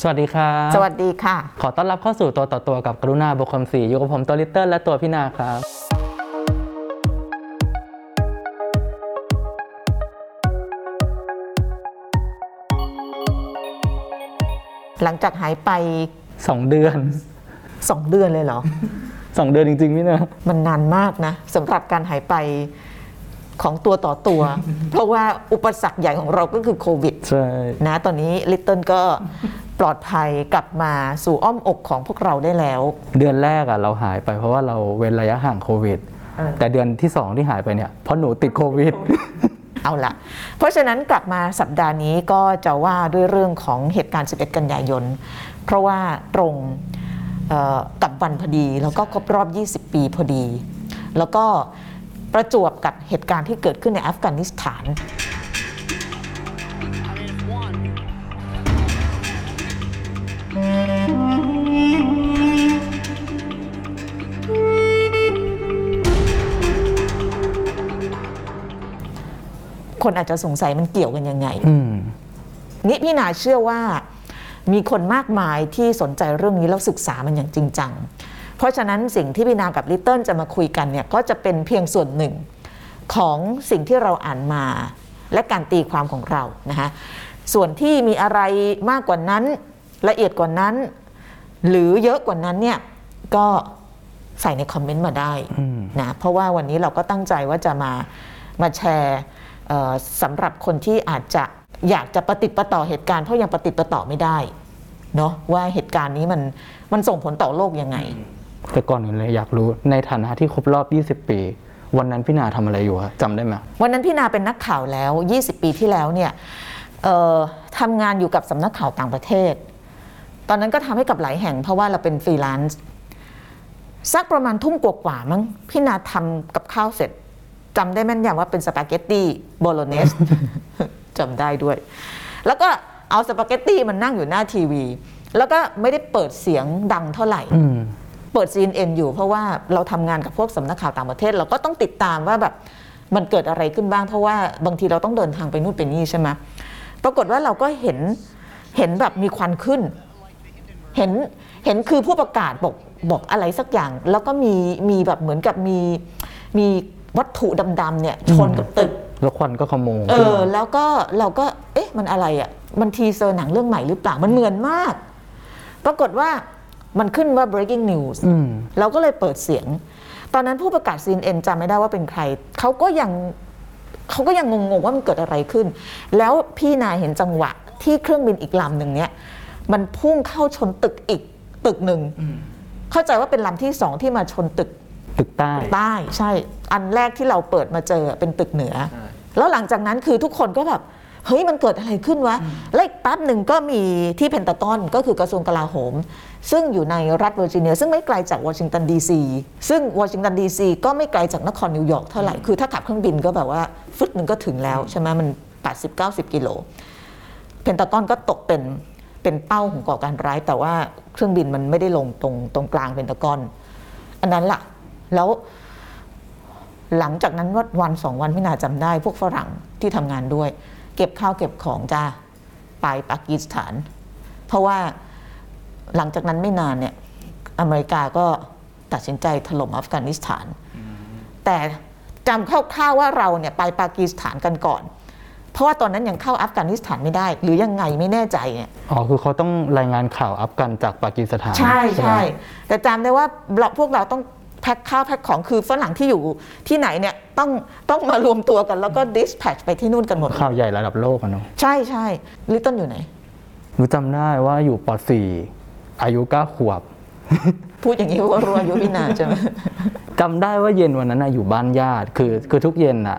สวัสดีครับสวัสดีค่ะ ขอต้อนรับเข้าสู่ตัวต่อตัวกับกรุณาบุคคลสีอยู่กับผมตัวลิตเติ้ลและตัวพี่นาครับหลังจากหายไป2เดือน2เดือนเลยเหรอ2เดือนจริงๆพี่นามันนานมากนะสำหรับการหายไปของตัวต่อตัว เพราะว่าอุปสรรคใหญ่ของเราก็คือโควิดใช่นะตอนนี้ลิตเติ้ลก็ ปลอดภัยกลับมาสู่อ้อมอกของพวกเราได้แล้ว เดือนแรกอะเราหายไปเพราะว่าเราเว้นระยะห่างโควิด เออ แต่เดือนที่ 2 ที่หายไปเนี่ยเพราะหนูติดโควิด เอาละเพราะฉะนั้นกลับมาสัปดาห์นี้ก็จะว่าด้วยเรื่องของเหตุการณ์ 11 กันยายน เพราะว่าตรงเอ่อกับวันพอดี แล้วก็ครบรอบ 20 ปีพอดี แล้วก็ประจวบกับเหตุการณ์ที่เกิดขึ้นในอัฟกานิสถาน คนอาจจะสงสัยมันเกี่ยวกันยังไงอืมนี่พี่นาเชื่อว่ามีคนมากมายที่สนใจเรื่องนี้แล้วศึกษามันอย่างจริงจัง เพราะฉะนั้นสิ่งที่พี่นากับลิตเติ้ลจะมาคุยกันเนี่ยก็จะเป็นเพียงส่วนหนึ่งของสิ่งที่เราอ่านมา และการตีความของเรานะคะส่วนที่มีอะไรมากกว่านั้นละเอียดกว่านั้น หรือเยอะกว่านั้นเนี่ยก็ใส่ในคอมเมนต์มาได้อืมนะเพราะว่าวันนี้เราก็ตั้งใจว่าจะมามาแชร์เอ่อ สำหรับคนที่อาจจะอยากจะประติดประต่อเหตุการณ์เพราะยังประติดประต่อไม่ได้เนาะว่าเหตุการณ์นี้มันมันส่งผลต่อโลกยังไง แต่ก่อนอื่นเลยอยากรู้ในฐานะที่ครบรอบ 20 ปี วันนั้นพี่นาทำอะไรอยู่อะจำได้ไหมวันนั้นพี่นาเป็นนักข่าวแล้ว 20 ปีที่แล้วเนี่ยเอ่อทำงานอยู่กับสำนักข่าวต่างประเทศ ตอนนั้นก็ทำให้กับหลายแห่งเพราะว่าเราเป็นฟรีแลนซ์สักประมาณทุ่มกว่าๆมั้งพี่นาทำกับข้าวเสร็จ จำได้แม่นยำว่าเป็นสปาเกตตี้โบโลเนสจำได้ด้วย แล้วก็เอาสปาเกตตี้มันนั่งอยู่หน้าทีวี แล้วก็ไม่ได้เปิดเสียงดังเท่าไหร่อืมเปิด CNN อยู่เพราะว่าเราทำงานกับพวกสำนักข่าวต่างประเทศ เราก็ต้องติดตามว่าแบบมันเกิดอะไรขึ้นบ้าง เพราะว่าบางทีเราต้องเดินทางไปนู่นไปนี่ใช่ไหมปรากฏว่าเราก็เห็นเห็นแบบมีควันขึ้น เห็นเห็นคือผู้ประกาศบอกบอกอะไรสักอย่าง แล้วก็มีมีแบบเหมือนกับมีมี วัตถุดำๆเนี่ยชนกับตึก แล้วควันก็ขโมงเออ แล้วก็เราก็ เอ๊ะ มันอะไรอะ่ะ มันทีเซอร์หนังเรื่องใหม่หรือเปล่า มันเหมือนมาก ปรากฏว่ามันขึ้นว่า breaking news อืมเราก็เลยเปิดเสียง ตอนนั้นผู้ประกาศ CNN จำไม่ได้ว่าเป็นใคร เขาก็ยังเขาก็ยังงงๆว่ามันเกิดอะไรขึ้น แล้วพี่นายเห็นจังหวะที่เครื่องบินอีกลำหนึ่งเนี่ย มันพุ่งเข้าชนตึกอีกตึกหนึ่ง เข้าใจว่าเป็นลำที่สองที่มาชนตึก ตึกใต้ใต้ใช่อันแรกที่เราเปิดมาเจอเป็นตึกเหนือ แล้วหลังจากนั้นคือทุกคนก็แบบเฮ้ยมันเกิดอะไรขึ้นวะแล้วอีกแป๊บหนึ่งก็มีที่เพนตากอนก็คือกระทรวงกลาโหม ซึ่งอยู่ในรัฐเวอร์จิเนีย ซึ่งไม่ไกลจากวอชิงตันดีซีซึ่งวอชิงตันดีซีก็ไม่ไกลจากนครนิวยอร์กเท่าไหร่ คือถ้าขับเครื่องบินก็แบบว่าฟึดหนึ่งก็ถึงแล้วใช่ไหมมัน 80-90 กิโลเพนตากอนก็ตกเป็นเป็นเป้าของก่อการร้าย แต่ว่าเครื่องบินมันไม่ได้ลงตรงตรงกลางเพนตากอน อันนั้นล่ะ แล้วหลังจากนั้นว่าวันสองวันพี่นาจำได้ พวกฝรั่งที่ทำงานด้วย เก็บข้าวเก็บของจ้าไปปากีสถาน เพราะว่าหลังจากนั้นไม่นานเนี่ยอเมริกาก็ตัดสินใจถล่มอัฟกานิสถาน แต่จำคร่าวๆว่าเราเนี่ยไปปากีสถานกันก่อน เพราะว่าตอนนั้นยังเข้าอัฟกานิสถานไม่ได้ หรือยังไงไม่แน่ใจเนี่ยอ๋อคือเขาต้องรายงานข่าวอัฟกันจากปากีสถาน ใช่ไหมใช่แต่จำได้ว่าเราพวกเราต้อง แพ็คข้าวแพ็คของคือฝรั่งที่อยู่ที่ไหนเนี่ยต้องต้องมารวมตัวกันแล้วก็ดิสแพชไปที่นู่นกันหมด ข่าวใหญ่ระดับโลกอะเนาะใช่ใช่ลิตเติ้ลอยู่ไหนหนูจำได้ว่าอยู่ป .4 อายุ9ขวบ พูดอย่างนี้ว่ารู้อายุพี่นาใช่ไหมจำได้ว่าเย็นวันนั้นนะอยู่บ้านญาติ คือคือทุกเย็นน่ะ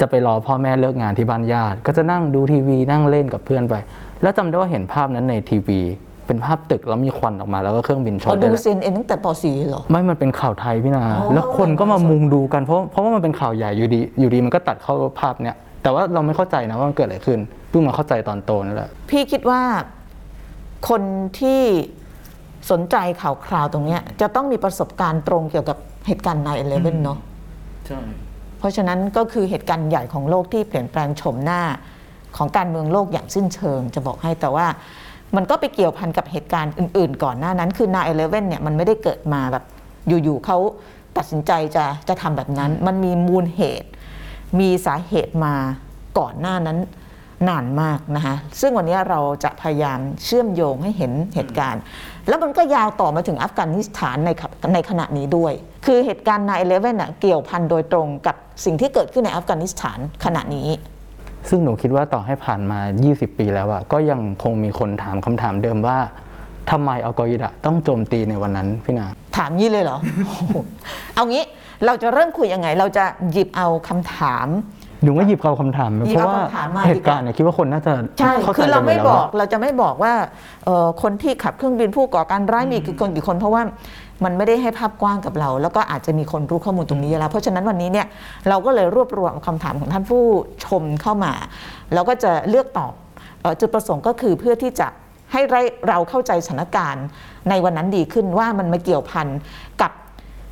จะไปรอพ่อแม่เลิกงานที่บ้านญาติ ก็จะนั่งดูทีวีนั่งเล่นกับเพื่อนไป แล้วจำได้ว่าเห็นภาพนั้นในทีวี เป็นภาพตึกแล้วมีควันออกมาแล้วก็เครื่องบินชเรานดูด้วยซีนเอ็นตั้งแต่ป .4 เหรอ ไม่มันเป็นข่าวไทยพี่นา อ๋อ แล้วคนก็มามุงดูกันเพราะเพราะว่ามันเป็นข่าวใหญ่อยู่ดีอยู่ดีมันก็ตัดเข้าภาพเนี้ยแต่ว่าเราไม่เข้าใจนะว่ามันเกิดอะไรขึ้นเพิ่งมาเข้าใจตอนโตนั่นแหละ พี่คิดว่าคนที่สนใจข่าวคราวตรงเนี้ยจะต้องมีประสบการณ์ตรงเกี่ยวกับเหตุการณ์ 9 11 เนาะ ใช่ เพราะฉะนั้นก็คือเหตุการณ์ใหญ่ของโลกที่เปลี่ยนแปลงโฉมหน้าของการเมืองโลกอย่างสิ้นเชิงจะบอกให้แต่ว่า มันก็ไปเกี่ยวพันกับเหตุการณ์อื่นๆ ก่อนหน้านั้นคือนา11เนี่ยมันไม่ได้เกิดมาแบบอยู่ๆเขาตัดสินใจจะจะทำแบบนั้น มันมีมูลเหตุ มีสาเหตุมาก่อนหน้านั้นนานมากนะคะซึ่งวันนี้เราจะพยายามเชื่อมโยงให้เห็นเหตุการณ์ แล้วมันก็ยาวต่อมาถึงอัฟกานิสถานในขณะในขณะนี้ด้วย คือเหตุการณ์9-11น่ะเกี่ยวพันโดยตรงกับสิ่งที่เกิดขึ้นในอัฟกานิสถานขณะนี้ ซึ่งหนูคิดว่าต่อให้ผ่านมา 20 ปีแล้วอะก็ยังคงมีคนถามคำถามเดิมว่าทำไมอัลกออิดะต้องโจมตีในวันนั้นพี่นาถามงี้เลยเหรอโอ้โหเอางี้เราจะเริ่มคุยยังไง เราจะหยิบเอาคำถามหนูว่าหยิบเอาคำถามมาหยิเพบราะเอาว่าคำถามมาเหตุการณ์เนี่ยคิดว่าคนน่าจะใช่ เข้าใจคือเราไม่กันหบแล้วอกอะเราจะไม่บอกว่าเอ่อคนที่ขับเครื่องบินผู้ก่อการร้ายมีกี่คนกี่คน เพราะว่า มันไม่ได้ให้ภาพกว้างกับเรา แล้วก็อาจจะมีคนรู้ข้อมูลตรงนี้อยู่แล้ว เพราะฉะนั้นวันนี้เนี่ยเราก็เลยรวบรวมคำถามของท่านผู้ชมเข้ามา แล้วก็จะเลือกตอบเอ่อจุดประสงค์ก็คือเพื่อที่จะให้เราเข้าใจสถานการณ์ในวันนั้นดีขึ้นว่ามันมาเกี่ยวพันกับ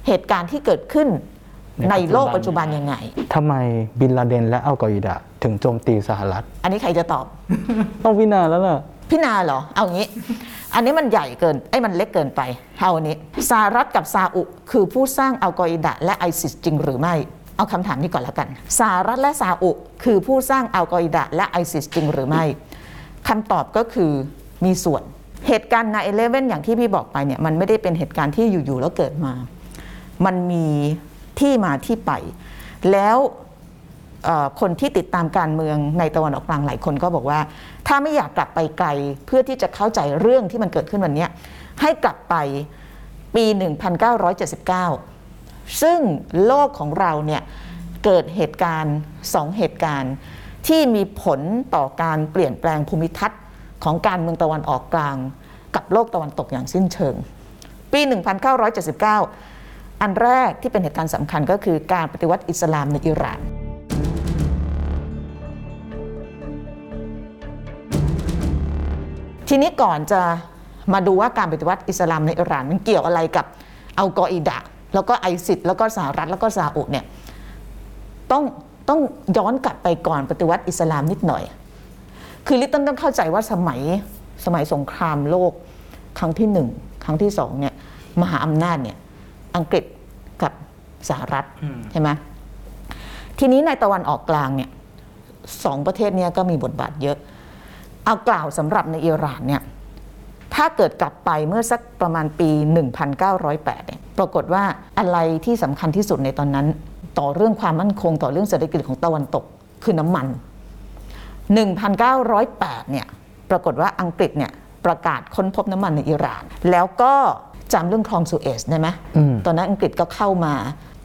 เหตุการณ์ที่เกิดขึ้นในโลกปัจจุบันยังไงทำไมบินลาเดนและอัลกออิดะถึงโจมตีสหรัฐ อันนี้ใครจะตอบ ต้องพี่นาแล้วล่ะ พี่นาเหรอ เอางี้ อันนี้มันใหญ่เกินไอ้มันเล็กเกินไปเอาอันนี้สหรัฐกับซาอุคือผู้สร้างอัลกออิดะและไอซิสจริงหรือไม่เอาคำถามนี้ก่อนแล้วกันสหรัฐและซาอุคือผู้สร้างอัลกออิดะและไอซิสจริงหรือไม่คำตอบก็คือมีส่วนเหตุการณ์ในเอเลเว่นอย่างที่พี่บอกไปเนี่ยมันไม่ได้เป็นเหตุการณ์ที่อยู่ๆแล้วเกิดมา มันมีที่มาที่ไป แล้ว คนที่ติดตามการเมืองในตะวันออกกลางหลายคนก็บอกว่า ถ้าไม่อยากกลับไปไกลเพื่อที่จะเข้าใจเรื่องที่มันเกิดขึ้นวันนี้ให้กลับไปปี 1979 ซึ่งโลกของเราเนี่ยเกิดเหตุการณ์สองเหตุการณ์ที่มีผลต่อการเปลี่ยนแปลงภูมิทัศน์ของการเมืองตะวันออกกลาง กับโลกตะวันตกอย่างสิ้นเชิง ปี 1979 อันแรกที่เป็นเหตุการณ์สำคัญก็คือการปฏิวัติอิสลามในอิหร่าน ทีนี้ก่อนจะมาดูว่าการปฏิวัติอิสลามในอิหร่านมันเกี่ยวอะไรกับอัลกออิดะแล้วก็ไอซิดแล้วก็สหรัฐแล้วก็ซาอุเนี่ยต้องต้องย้อนกลับไปก่อนปฏิวัติอิสลามนิดหน่อย คือลิตเติ้ลต้องเข้าใจว่าสมัยสมัยสงครามโลกครั้งที่หนึ่งครั้งที่สองเนี่ยมหาอำนาจเนี่ยอังกฤษกับสหรัฐใช่ไหมทีนี้ในตะวันออกกลางเนี่ยสองประเทศเนี้ก็มีบทบาทเยอะ เอากล่าวสำหรับในอิหร่านเนี่ยถ้าเกิดกลับไปเมื่อสักประมาณปี 1908เนี่ยปรากฏว่าอะไรที่สำคัญที่สุดในตอนนั้น ต่อเรื่องความมั่นคงต่อเรื่องเศรษฐกิจของตะวันตกคือน้ำมัน 1908เนี่ยปรากฏว่าอังกฤษเนี่ยประกาศค้นพบน้ำมันในอิหร่าน แล้วก็จำเรื่องคลองสุเอซได้ไหมอืมตอนนั้นอังกฤษก็เข้ามา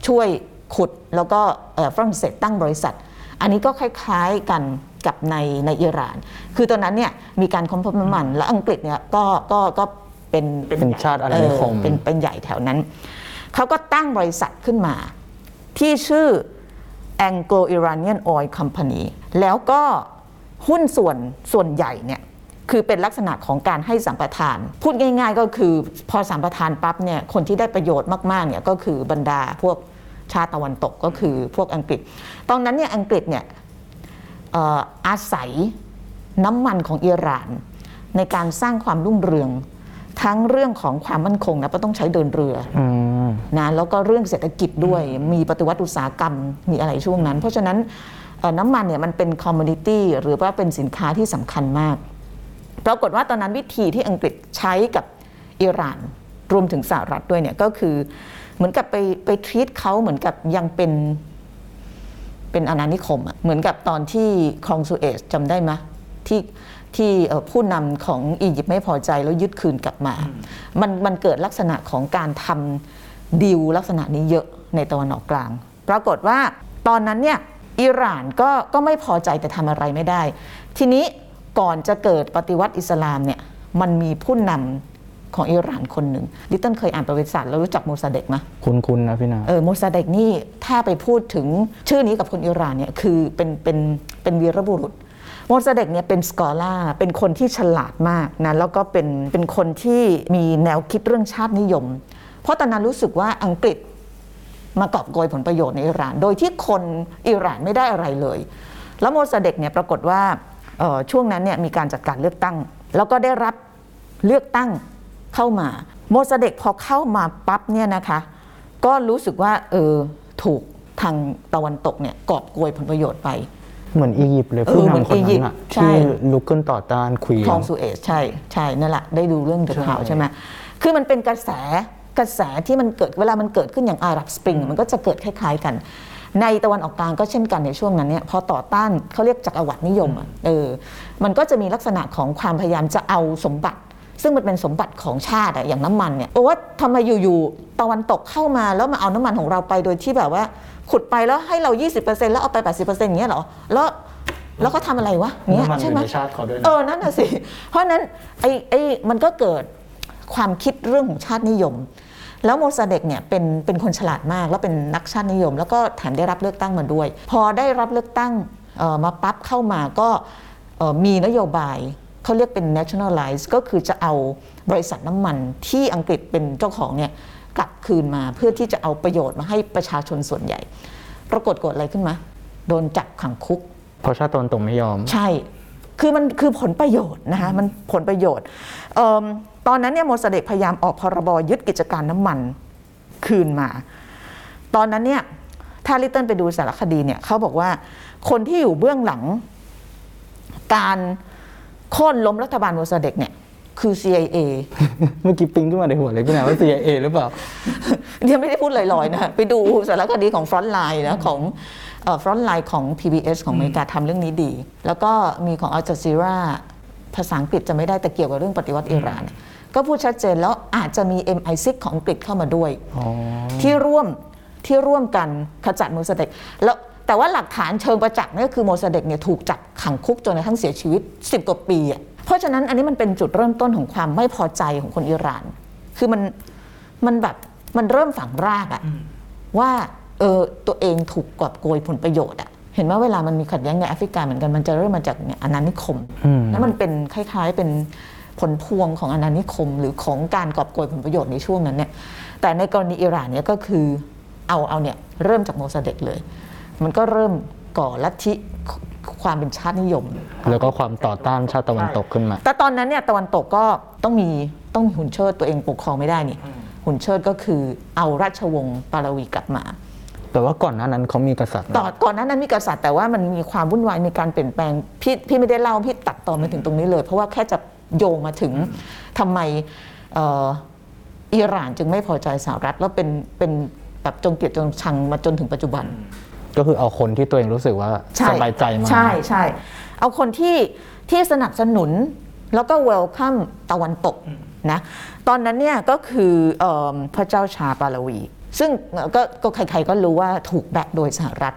ช่วยขุดแล้วก็เอ่อฝรั่งเศสตั้งบริษัท อันนี้ก็คล้ายๆกัน กับในในอิหร่าน คือตอนนั้นเนี่ยมีการค้นพบน้ำมัน แล้วอังกฤษเนี่ยก็ก็ก็เป็นเป็นชาติอาณานิคมเออเป็นเป็นใหญ่แถวนั้น เขาก็ตั้งบริษัทขึ้นมา ที่ชื่อ Anglo Iranian Oil Company แล้วก็หุ้นส่วนส่วนใหญ่เนี่ยคือเป็นลักษณะของการให้สัมปทาน พูดง่ายๆก็คือพอสัมปทานปั๊บเนี่ยคนที่ได้ประโยชน์มากๆเนี่ยก็คือบรรดาพวกชาติตะวันตกก็คือพวกอังกฤษ ตอนนั้นเนี่ยอังกฤษเนี่ยเอ่ออาศัยน้ำมันของอิหร่าน ในการสร้างความรุ่งเรือง ทั้งเรื่องของความมั่นคงนะเพราะต้องใช้เดินเรืออืมนะแล้วก็เรื่องเศรษฐกิจด้วยมีปฏิวัติอุตสาหกรรมมีอะไรช่วงนั้น เพราะฉะนั้นเอ่อน้ำมันเนี่ยมันเป็นคอมมูนิตี้หรือว่าเป็นสินค้าที่สำคัญมาก ปรากฏว่าตอนนั้นวิธีที่อังกฤษใช้กับอิหร่าน รวมถึงสหรัฐด้วยเนี่ยก็คือเหมือนกับไปไปทรีตเขาเหมือนกับยังเป็น เป็นอาณานิคมอะเหมือนกับตอนที่คลองสุเอซจำได้ไหมที่ที่เอ่อผู้นำของอียิปต์ไม่พอใจแล้วยึดคืนกลับมา มันมันเกิดลักษณะของการทำดีลลักษณะนี้เยอะในตะวันออกกลาง ปรากฏว่าตอนนั้นเนี่ยอิหร่านก็ก็ไม่พอใจแต่ทำอะไรไม่ได้ ทีนี้ก่อนจะเกิดปฏิวัติอิสลามเนี่ยมันมีผู้นำ ของอิหร่านคนหนึ่งลิตเติ้ลเคยอ่านประวัติศาสตร์แล้วรู้จักโมซาเดกไหมคุ้นๆนะพี่นาเออโมซาเดกนี่ถ้าไปพูดถึงชื่อนี้กับคนอิหร่านเนี่ยคือเป็นเป็นเป็นวีรบุรุษโมซาเดกเนี่ยเป็นสกอล่าเป็นคนที่ฉลาดมากนะแล้วก็เป็นเป็นคนที่มีแนวคิดเรื่องชาตินิยม เพราะตอนนั้นรู้สึกว่าอังกฤษมากอบโกยผลประโยชน์ในอิหร่าน โดยที่คนอิหร่านไม่ได้อะไรเลย แล้วโมซาเดกเนี่ยปรากฏว่าเอ่อช่วงนั้นเนี่ยมีการจัดการเลือกตั้ง แล้วก็ได้รับเลือกตั้ง เข้ามา โมซาเดกพอเข้ามาปั๊บเนี่ยนะคะ ก็รู้สึกว่าเออถูกทางตะวันตกเนี่ยกอบโกยผลประโยชน์ไป เหมือนอียิปต์เลยเออผู้เหมือนนำคนอียินั้ปนต์อะใช่ที่ลุกขึ้นต่อต้านควีนคลองสุเอซใช่ใช่นั่นแหละได้ดูเรื่องเดอะข่าวใช่ใช่ไหมคือมันเป็นกระแสกระแสที่มันเกิดเวลามันเกิดขึ้นอย่างอาหรับสปริงมันก็จะเกิดคล้าย ๆกัน ในตะวันออกกลางก็เช่นกันในช่วงนั้นเนี่ยพอต่อต้านเขาเรียกจักรวรรดินิยมอะเออมันก็จะมีลักษณะของความพยายามจะเอาสมบัติ ซึ่งมันเป็นสมบัติของชาติอะอย่างน้ำมันเนี่ยโอ้ว่าทำไมอยู่ๆตะวันตกเข้ามาแล้วมาเอาน้ำมันของเราไปโดยที่แบบว่า ขุดไปแล้วให้เรา 20%แล้วเอาไป 80%อย่างเงี้ยเหรอแล้วแล้วก็ทำอะไรวะเนี่ยน้ำมันอใช่ยู่ไหมในชาติเขาด้วยนะเออนั่นน่ะสิ เพราะฉะนั้นไอ้ไอ้มันก็เกิดความคิดเรื่องของชาตินิยม แล้วโมซาเดกเนี่ยเป็นเป็นคนฉลาดมาก แล้วเป็นนักชาตินิยม แล้วก็แถมได้รับเลือกตั้งมาด้วย พอได้รับเลือกตั้งเอ่อมาปั๊บเข้ามาก็เอ่อมีนโยบาย เขาเรียกเป็น nationalize ก็คือจะเอาบริษัทน้ำมันที่อังกฤษเป็นเจ้าของเนี่ยกลับคืนมาเพื่อที่จะเอาประโยชน์มาให้ประชาชนส่วนใหญ่ ปรากฏเกิดอะไรขึ้นมาโดนจับขังคุก เพราะชาติตะวันตกไม่ยอม ใช่ คือมันคือผลประโยชน์นะคะมันผลประโยชน์เอิ่มตอนนั้นเนี่ยโมซาเดกพยายามออกพรบยึดกิจการน้ำมันคืนมา ตอนนั้นเนี่ยถ้าลิตเติ้ลไปดูสารคดีเนี่ยเขาบอกว่าคนที่อยู่เบื้องหลังการ โค่นล้มรัฐบาลโมซาเดกเนี่ยคือ CIA เมื่อกี้ปิ๊งขึ้นมาในหัวเลยพี่นาว่า CIA หรือเปล่าเดี๋ยวไม่ได้พูดลอยๆนะ ไปดูสารคดีของ Frontline นะของ Frontline ของ PBS ของอเมริกาทำเรื่องนี้ดี แล้วก็มีของอัลจ z ซีราภาษาอังกฤษจะไม่ได้แต่เกี่ยวกับเรื่องปฏิวัติอิหร่านเนี่ยก็พูดชัดเจนแล้วอาจจะมี MI6 ของอังกฤษเข้ามาด้วยอ๋อที่ร่วมที่ร่วมกันขจัดโมซาเดกแล้ว แต่ว่าหลักฐานเชิงประจักษ์เนี่ยก็คือโมซาเดกเนี่ยถูกจับขังคุกจนกระทั่งเสียชีวิต 10 กว่าปีอะเพราะฉะนั้นอันนี้มันเป็นจุดเริ่มต้นของความไม่พอใจของคนอิหร่าน คือมันมันแบบมันเริ่มฝังรากอะว่าเออตัวเองถูกกอบโกยผลประโยชน์อะเห็นไหมเวลามันมีขัดแย้งในแอฟริกาเหมือนกันมันจะเริ่มมาจากเนี่ยอาณานิคมอืมแล้วมันเป็นคล้ายๆเป็นผลพวงของอาณานิคม หรือของการกอบโกยผลประโยชน์ในช่วงนั้นเนี่ยแต่ในกรณีอิหร่านเนี่ยก็คือเอาเอาเนี่ยเริ่มจากโมซาเดกเลย มันก็เริ่มก่อลัทธิความเป็นชาตินิยม แล้วก็ความต่อต้านชาติตะวันตกขึ้นมา แต่ตอนนั้นเนี่ยตะวันตกก็ต้องมีต้องมีหุ่นเชิดตัวเองปกครองไม่ได้นี่ หุ่นเชิดก็คือเอาราชวงศ์ปาลาวีกลับมา แต่ว่าก่อนหน้านั้นเขามีกษัตริย์นะต่อก่อนหน้านั้นมีกษัตริย์แต่ว่ามันมีความวุ่นวายมีการเปลี่ยนแปลงพี่พี่ไม่ได้เล่าพี่ตัดต่อมาถึงตรงนี้เลย เพราะว่าแค่จะโยงมาถึงทำไมเอ่ออิหร่านจึงไม่พอใจสหรัฐแล้วเป็นเป็นแบบจงเกลียดจงชังมาจนถึงปัจจุบัน ก็คือเอาคนที่ตัวเองรู้สึกว่าใช่สบายใจมาใช่ใช่เอาคนที่ที่สนับสนุนแล้วก็เวลคัมตะวันตกนะตอนนั้นเนี่ยก็คือเออพระเจ้าชาปาลาวี ซึ่งก็ก็ใครๆก็รู้ว่าถูกแบกโดยสหรัฐ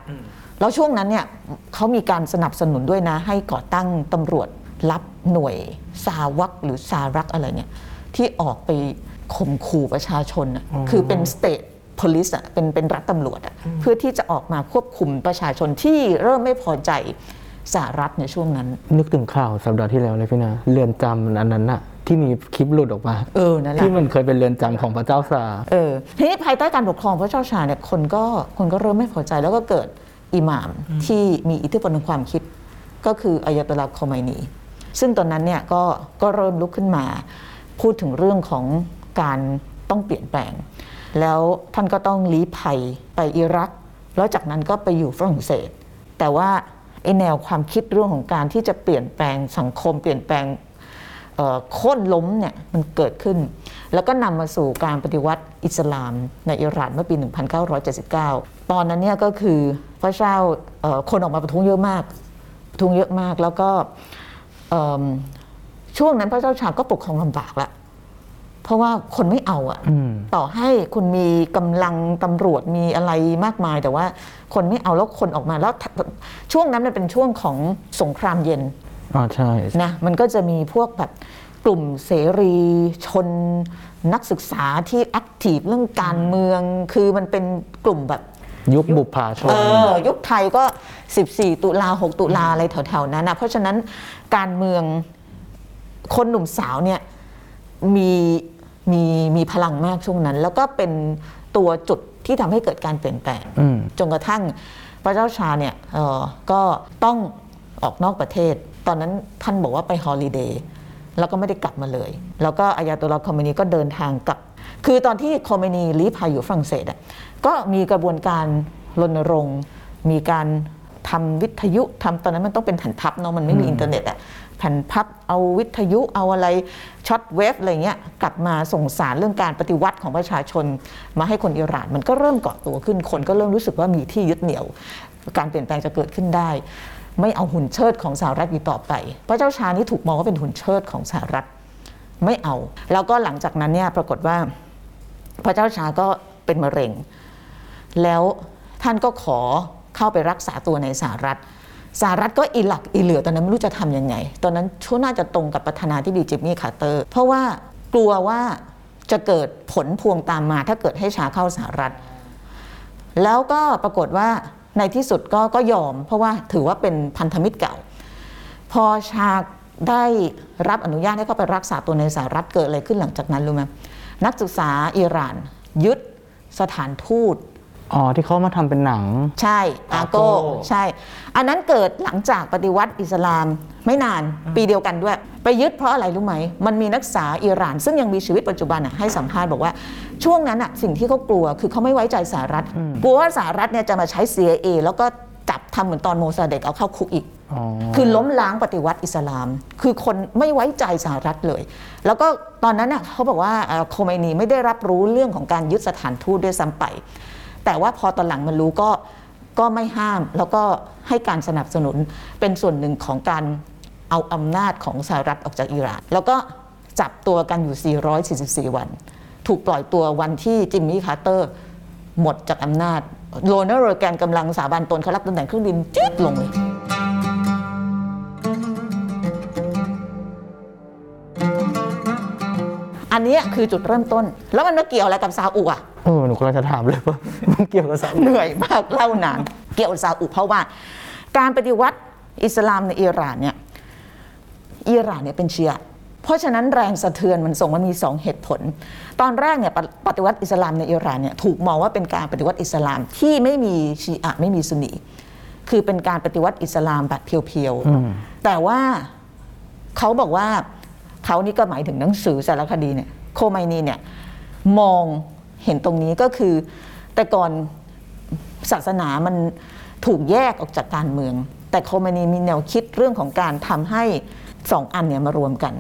แล้วช่วงนั้นเนี่ยเขามีการสนับสนุนด้วยนะ ให้ก่อตั้งตำรวจรับหน่วยซาวักหรือซารักอะไรเนี่ยที่ออกไปข่มขู่ประชาชนน่ะคือเป็น state police อะเป็นเป็นรัฐตำรวจอะเพื่อที่จะออกมาควบคุมประชาชนที่เริ่มไม่พอใจสหรัฐในช่วงนั้น นึกถึงข่าวสัปดาห์ที่แล้วเลยพี่นาเรือนจำอันนั้นน่ะที่มีคลิปหลุดออกมาเออนั่นแหละที่มันเคยเป็นเรือนจำของพระเจ้าซาร์เออทีนี้ภายใต้การปกครองพระเจ้าชาเนี่ยคนก็คนก็เริ่มไม่พอใจแล้วก็เกิดอิหม่ามที่มีอิทธิพลทางความคิด ก็คืออายาตอลลาห์คอไมนีซึ่งตอนนั้นเนี่ยก็ก็เริ่มลุกขึ้นมา พูดถึงเรื่องของการต้องเปลี่ยนแปลง แล้วท่านก็ต้องลี้ภัยไปอิรัก แล้วจากนั้นก็ไปอยู่ฝรั่งเศส แต่ว่าไอแนวความคิดเรื่องของการที่จะเปลี่ยนแปลงสังคม เปลี่ยนแปลงโค่นล้มเนี่ยมันเกิดขึ้น แล้วก็นำมาสู่การปฏิวัติอิสลามในอิหร่านเมื่อปี 1979 ตอนนั้นเนี่ยก็คือพระเจ้าคนออกมาประท้วงเยอะมากประท้วงเยอะมากแล้วก็ช่วงนั้นพระเจ้าชาก็ปกครองลำบากละ เพราะว่าคนไม่เอาอะอืมต่อให้คุณมีกำลังตำรวจมีอะไรมากมาย แต่ว่าคนไม่เอาแล้วคนออกมาแล้วช่วงนั้นมันเป็นช่วงของสงครามเย็นอ๋อใช่นะมันก็จะมีพวกแบบกลุ่มเสรีชนนักศึกษาที่แอคทีฟเรื่องการเมือง คือมันเป็นกลุ่มแบบยุคบุปผาชนเออยุคไทยก็ 14 ตุลา 6 ตุลาอะไรแถวๆนั้นนะเพราะฉะนั้นการเมืองคนหนุ่มสาวเนี่ยมี มีมีพลังมากช่วงนั้น แล้วก็เป็นตัวจุดที่ทำให้เกิดการเปลี่ยนแปลงอืมจนกระทั่งพระเจ้าชาเนี่ยเอ่อก็ต้องออกนอกประเทศ ตอนนั้นท่านบอกว่าไปฮอลิเดย์แล้วก็ไม่ได้กลับมาเลย แล้วก็อายาตุลลอฮ์คอมเมนีก็เดินทางกลับ คือตอนที่คอมเมนีลีภัยอยู่ฝรั่งเศสอะก็มีกระบวนการรณรงค์ มีการทำวิทยุทำตอนนั้นมันต้องเป็นแผ่นพับเนาะมันไม่มีอินเทอร์เน็ตอะแผ่นพับเอาวิทยุเอาอะไร shortwave อะไรเงี้ยกลับมาส่งสารเรื่องการปฏิวัติของประชาชน มาให้คนอิหร่าน มันก็เริ่มก่อตัวขึ้นคนก็เริ่มรู้สึกว่ามีที่ยึดเหนี่ยว การเปลี่ยนแปลงจะเกิดขึ้นได้ ไม่เอาหุ่นเชิดของสหรัฐอีกต่อไป พระเจ้าชานี่ถูกมองว่าเป็นหุ่นเชิดของสหรัฐไม่เอา แล้วก็หลังจากนั้นเนี่ยปรากฏว่า พระเจ้าชาก็เป็นมะเร็ง แล้วท่านก็ขอเข้าไปรักษาตัวในสหรัฐ สหรัฐก็อีหลักอีเหลื่อตอนนั้นไม่รู้จะทำยังไง ตอนนั้นช่วงน่าจะตรงกับประธานาธิบดีจิมมี่คาร์เตอร์ เพราะว่ากลัวว่าจะเกิดผลพวงตามมา ถ้าเกิดให้ชาเข้าสหรัฐ แล้วก็ปรากฏว่าในที่สุดก็ก็ยอม เพราะว่าถือว่าเป็นพันธมิตรเก่า พอชาได้รับอนุญาตให้เข้าไปรักษาตัวในสหรัฐเกิดอะไรขึ้นหลังจากนั้นรู้ไหมนักศึกษาอิหร่าน ยึดสถานทูต อ๋อที่เขามาทำเป็นหนัง ใช่อาโก Argo ใช่ อันนั้นเกิดหลังจากปฏิวัติอิสลามไม่นานปีเดียวกันด้วย ไปยึดเพราะอะไรรู้ไหม มันมีนักศึกษาอิหร่าน ซึ่งยังมีชีวิตปัจจุบันน่ะให้สัมภาษณ์บอกว่า ช่วงนั้นอะสิ่งที่เขากลัวคือเขาไม่ไว้ใจสหรัฐ กลัวว่าสหรัฐเนี่ยจะมาใช้ CIA แล้วก็จับทำเหมือนตอนโมซาเดกเอาเข้าคุกอีก อ๋อคือล้มล้างปฏิวัติอิสลาม คือคนไม่ไว้ใจสหรัฐเลย แล้วก็ตอนนั้นน่ะเขาบอกว่าเอ่อโคเมนีไม่ได้รับรู้เรื่องของการยึดสถานทูตด้วยซ้ำไป แต่ว่าพอตอนหลังมันรู้ก็ก็ไม่ห้ามแล้วก็ให้การสนับสนุนเป็นส่วนหนึ่งของการเอาอำนาจของสหรัฐออกจากอิหร่านแล้วก็จับตัวกันอยู่ 444 วัน ถูกปล่อยตัววันที่จิมมี่คาร์เตอร์หมดจากอำนาจโรนัลด์เรแกนกำลังสาบานตนเขารับตำแหน่งเครื่องบินจี๊ดลงเลยอันนี้คือจุดเริ่มต้น แล้วมันมาเกี่ยวอะไรกับซาอุอะ เออหนูกำลังจะถามเลยว่ามันเกี่ยวกับสาวเหนื่อยมากเล่านาน เกี่ยวกับซาอุเพราะว่า การปฏิวัติอิสลามในอิหร่านเนี่ยอิหร่านเนี่ยเป็นเชียร์เพราะฉะนั้นแรงสะเทือนมันส่งมันมีสองเหตุผล ตอนแรกเนี่ยปปฏิวัติอิสลามในอิหร่านเนี่ยถูกมองว่าเป็นการปฏิวัติอิสลามที่ไม่มีชีอะห์ไม่มีซุนนีคือเป็นการปฏิวัติอิสลามแบบเพียวๆแต่ว่าเขาบอกว่าเขานี่ก็หมายถึงหนังสือสารคดีเนี่ยโคไมนีเนี่ยมอง เห็นตรงนี้ก็คือ แต่ก่อนศาสนามันถูกแยกออกจากการเมือง แต่โคไมนีมีแนวคิดเรื่องของการทำให้สองอันเนี่ยมารวมกัน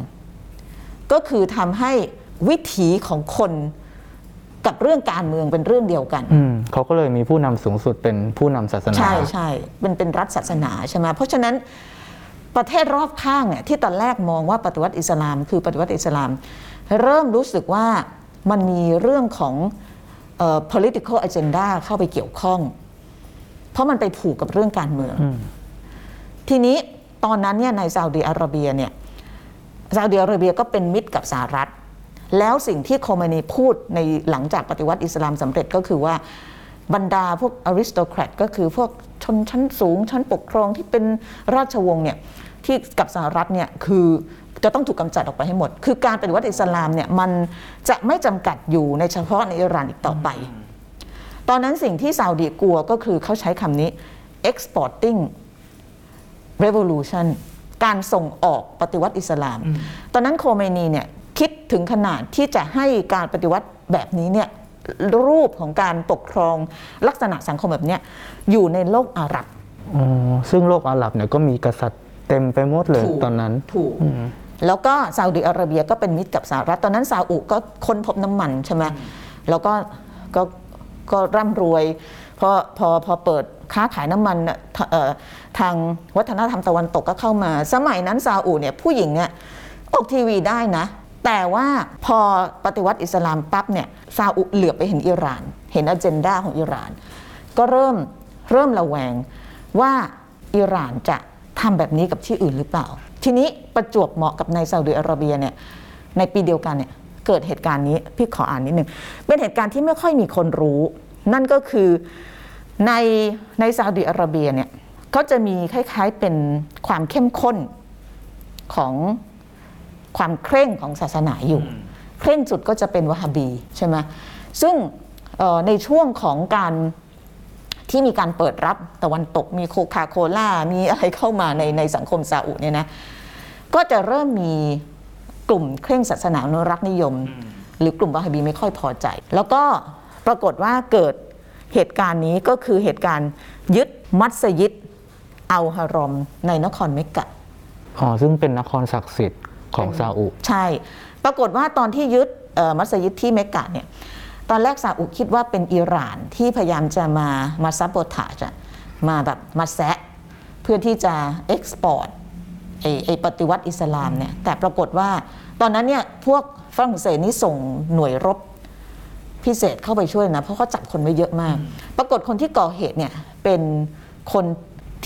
ก็คือทำให้วิถีของคนกับเรื่องการเมืองเป็นเรื่องเดียวกันอืมเขาก็เลยมีผู้นำสูงสุดเป็นผู้นำศาสนา ใช่ใช่เป็นเป็นรัฐศาสนาใช่ไหมเพราะฉะนั้นประเทศรอบข้างเนี่ยที่ตอนแรกมองว่าปฏิวัติอิสลาม คือปฏิวัติอิสลาม เริ่มรู้สึกว่า มันมีเรื่องของเอ่อ political agenda เข้าไปเกี่ยวข้อง เพราะมันไปผูกกับเรื่องการเมือง ทีนี้ตอนนั้นเนี่ยในซาอุดีอาระเบียเนี่ยซาอุดีอาระเบียก็เป็นมิตรกับสหรัฐ แล้วสิ่งที่โคเมนีพูดในหลังจากปฏิวัติอิสลามสำเร็จก็คือว่าบรรดาพวกอริสโตแครตก็คือพวกชนชั้นสูงชั้นปกครองที่เป็นราชวงศ์เนี่ยที่กับสหรัฐเนี่ยคือ จะต้องถูกกำจัดออกไปให้หมด คือการปฏิวัติอิสลามเนี่ยมันจะไม่จำกัดอยู่ในเฉพาะในอิหร่านอีกต่อไป ตอนนั้นสิ่งที่ซาอุดีกลัวก็คือเขาใช้คำนี้ exporting revolution การส่งออกปฏิวัติอิสลาม ตอนนั้นโคเมนีเนี่ยคิดถึงขนาดที่จะให้การปฏิวัติแบบนี้เนี่ยรูปของการปกครองลักษณะสังคมแบบเนี้ยอยู่ในโลกอาหรับอ๋อซึ่งโลกอาหรับเนี่ยก็มีกษัตริย์เต็มไปหมดเลยถูกตอนนั้น ถูก แล้วก็ซาอุดิอาระเบียก็เป็นมิตรกับสหรัฐตอนนั้นซาอุก็ค้นพบน้ำมันใช่ไหมแล้วก็ก็ก็ร่ำรวยพอพอพอเปิดค้าขายน้ำมันน่ะทเอ่อทางวัฒนธรรมตะวันตกก็เข้ามา สมัยนั้นซาอุเนี่ยผู้หญิงเนี่ยออกทีวีได้นะ แต่ว่าพอปฏิวัติอิสลามปั๊บเนี่ยซาอุเหลือบไปเห็นอิหร่าน เห็นอเจนดาของอิหร่าน ก็เริ่มเริ่มระแวงว่าอิหร่านจะทำแบบนี้กับที่อื่นหรือเปล่า ทีนี้ประจวบเหมาะกับในซาอุดิอาระเบียเนี่ยในปีเดียวกันเนี่ยเกิดเหตุการณ์นี้พี่ขออ่านนิดหนึ่งเป็นเหตุการณ์ที่ไม่ค่อยมีคนรู้ นั่นก็คือในในซาอุดิอาระเบียเนี่ยก็จะมีคล้ายๆเป็นความเข้มข้นของความเคร่งของศาสนาอยู่ เคร่งสุดก็จะเป็นวะฮาบีใช่ไหมซึ่งเอ่อในช่วงของการ ที่มีการเปิดรับตะวันตกมีโคคาโคล่ามีอะไรเข้ามาในในสังคมซาอุเนี่ยนะก็จะเริ่มมีกลุ่มเคร่งศาสนาอนุรักษ์นิยม หรือกลุ่มวะฮาบีไม่ค่อยพอใจ แล้วก็ปรากฏว่าเกิดเหตุการณ์นี้ก็คือเหตุการณ์ยึดมัสยิดอัลฮารอมในนครเมกกะอ๋อซึ่งเป็นนครศักดิ์สิทธิ์ของซาอุ ใช่ ปรากฏว่าตอนที่ยึดเอ่อมัสยิดที่เมกกะเนี่ย ตอนแรกซาอุคิดว่าเป็นอิหร่านที่พยายามจะมามาซับโบทาจมาแบบมาแซะเพื่อที่จะเอ็กซ์พอร์ตไอไอปฏิวัติอิสลามเนี่ยแต่ปรากฏว่าตอนนั้นเนี่ยพวกฝรั่งเศสนี่ส่งหน่วยรบพิเศษเข้าไปช่วยนะ เพราะเขาจับคนไว้เยอะมาก ปรากฏคนที่ก่อเหตุเนี่ยเป็นคน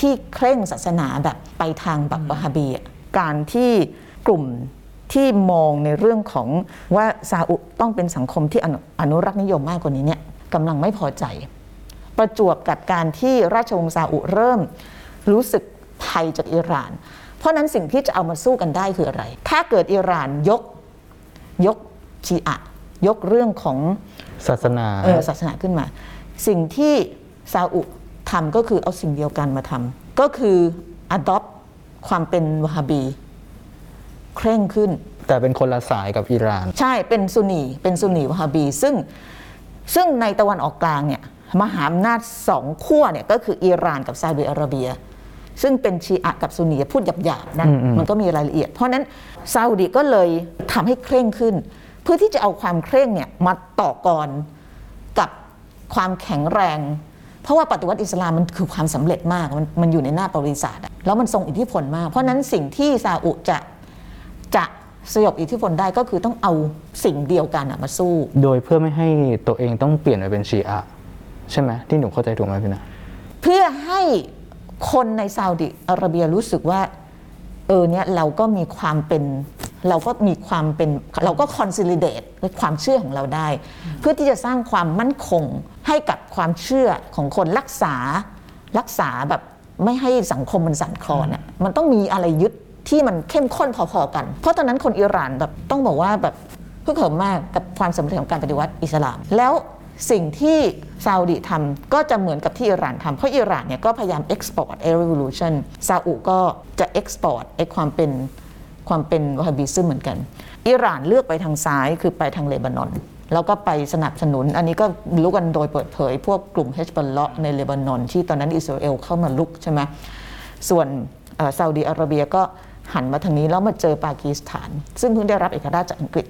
ที่เคร่งศาสนาแบบไปทางแบบวะฮาบีการที่กลุ่ม ที่มองในเรื่องของว่าซาอุต้องเป็นสังคมที่อนุอนุรักษ์นิยมมากกว่านี้เนี่ยกำลังไม่พอใจ ประจวบกับการที่ราชวงศ์ซาอุเริ่มรู้สึกภัยจากอิหร่าน เพราะฉะนั้นสิ่งที่จะเอามาสู้กันได้คืออะไร ถ้าเกิดอิหร่านยกยกชีอะห์ยกเรื่องของศาสนาเออศาสนาขึ้นมา สิ่งที่ซาอุทำก็คือเอาสิ่งเดียวกันมาทำก็คือ adopt ความเป็นวะฮาบี เคร่งขึ้น แต่เป็นคนละสายกับอิหร่าน ใช่เป็นซุนนีเป็นซุนนีวะฮาบี ซึ่งซึ่งในตะวันออกกลางเนี่ยมหาอำนาจสองขั้วเนี่ยก็คืออิหร่านกับซาอุดิอาระเบีย ซึ่งเป็นชีอะห์กับซุนนีพูดหยาบๆนะอืมอืมมันก็มีรายละเอียด เพราะฉะนั้นซาอุดิก็เลยทำให้เคร่งขึ้น เพื่อที่จะเอาความเคร่งเนี่ยมาต่อกรกับความแข็งแรง เพราะว่าปฏิวัติอิสลามมันคือความสำเร็จมากมันมันอยู่ในหน้าประวัติศาสตร์อะแล้วมันทรงอิทธิพลมาก เพราะฉะนั้นสิ่งที่ซาอุจะ จะสยบอิทธิพลได้ก็คือต้องเอาสิ่งเดียวกันอะมาสู้ โดยเพื่อไม่ให้ตัวเองต้องเปลี่ยนไปเป็นชีอะห์ใช่ไหมที่หนูเข้าใจถูกไหมพี่นะเพื่อให้คนในซาอุดิอาระเบียรู้สึกว่าเออเนี่ยเราก็มีความเป็นเราก็มีความเป็นเราก็คอนซิลิเดตความเชื่อของเราได้ เพื่อที่จะสร้างความมั่นคงให้กับความเชื่อของคนรักษารักษาแบบไม่ให้สังคมมันสั่นคลอนอะมันต้องมีอะไรยึด ที่มันเข้มข้นพอๆกัน เพราะตอนนั้นคนอิหร่านแบบต้องบอกว่าแบบเพึกเหิมมากกับความสำเร็จของการปฏิวัติอิสลาม แล้วสิ่งที่ซาอุดิทำก็จะเหมือนกับที่อิหร่านทำเพราะอิหร่านเนี่ยก็พยายาม export a revolution ซาอุก็จะ export ไอความเป็นความเป็นวะฮาบิซึมเหมือนกัน อิหร่านเลือกไปทางซ้ายคือไปทางเลบานอน แล้วก็ไปสนับสนุน อันนี้ก็รู้กันโดยเปิดเผย พวกกลุ่มเฮชบัลเลาะในเลบานอน ที่ตอนนั้นอิสราเอลเข้ามาลุกใช่ไหมส่วนซาอุดีอาระเบียก็ หันมาทางนี้แล้วมาเจอปากีสถาน ซึ่งเพิ่งได้รับเอกราชจากอังกฤษ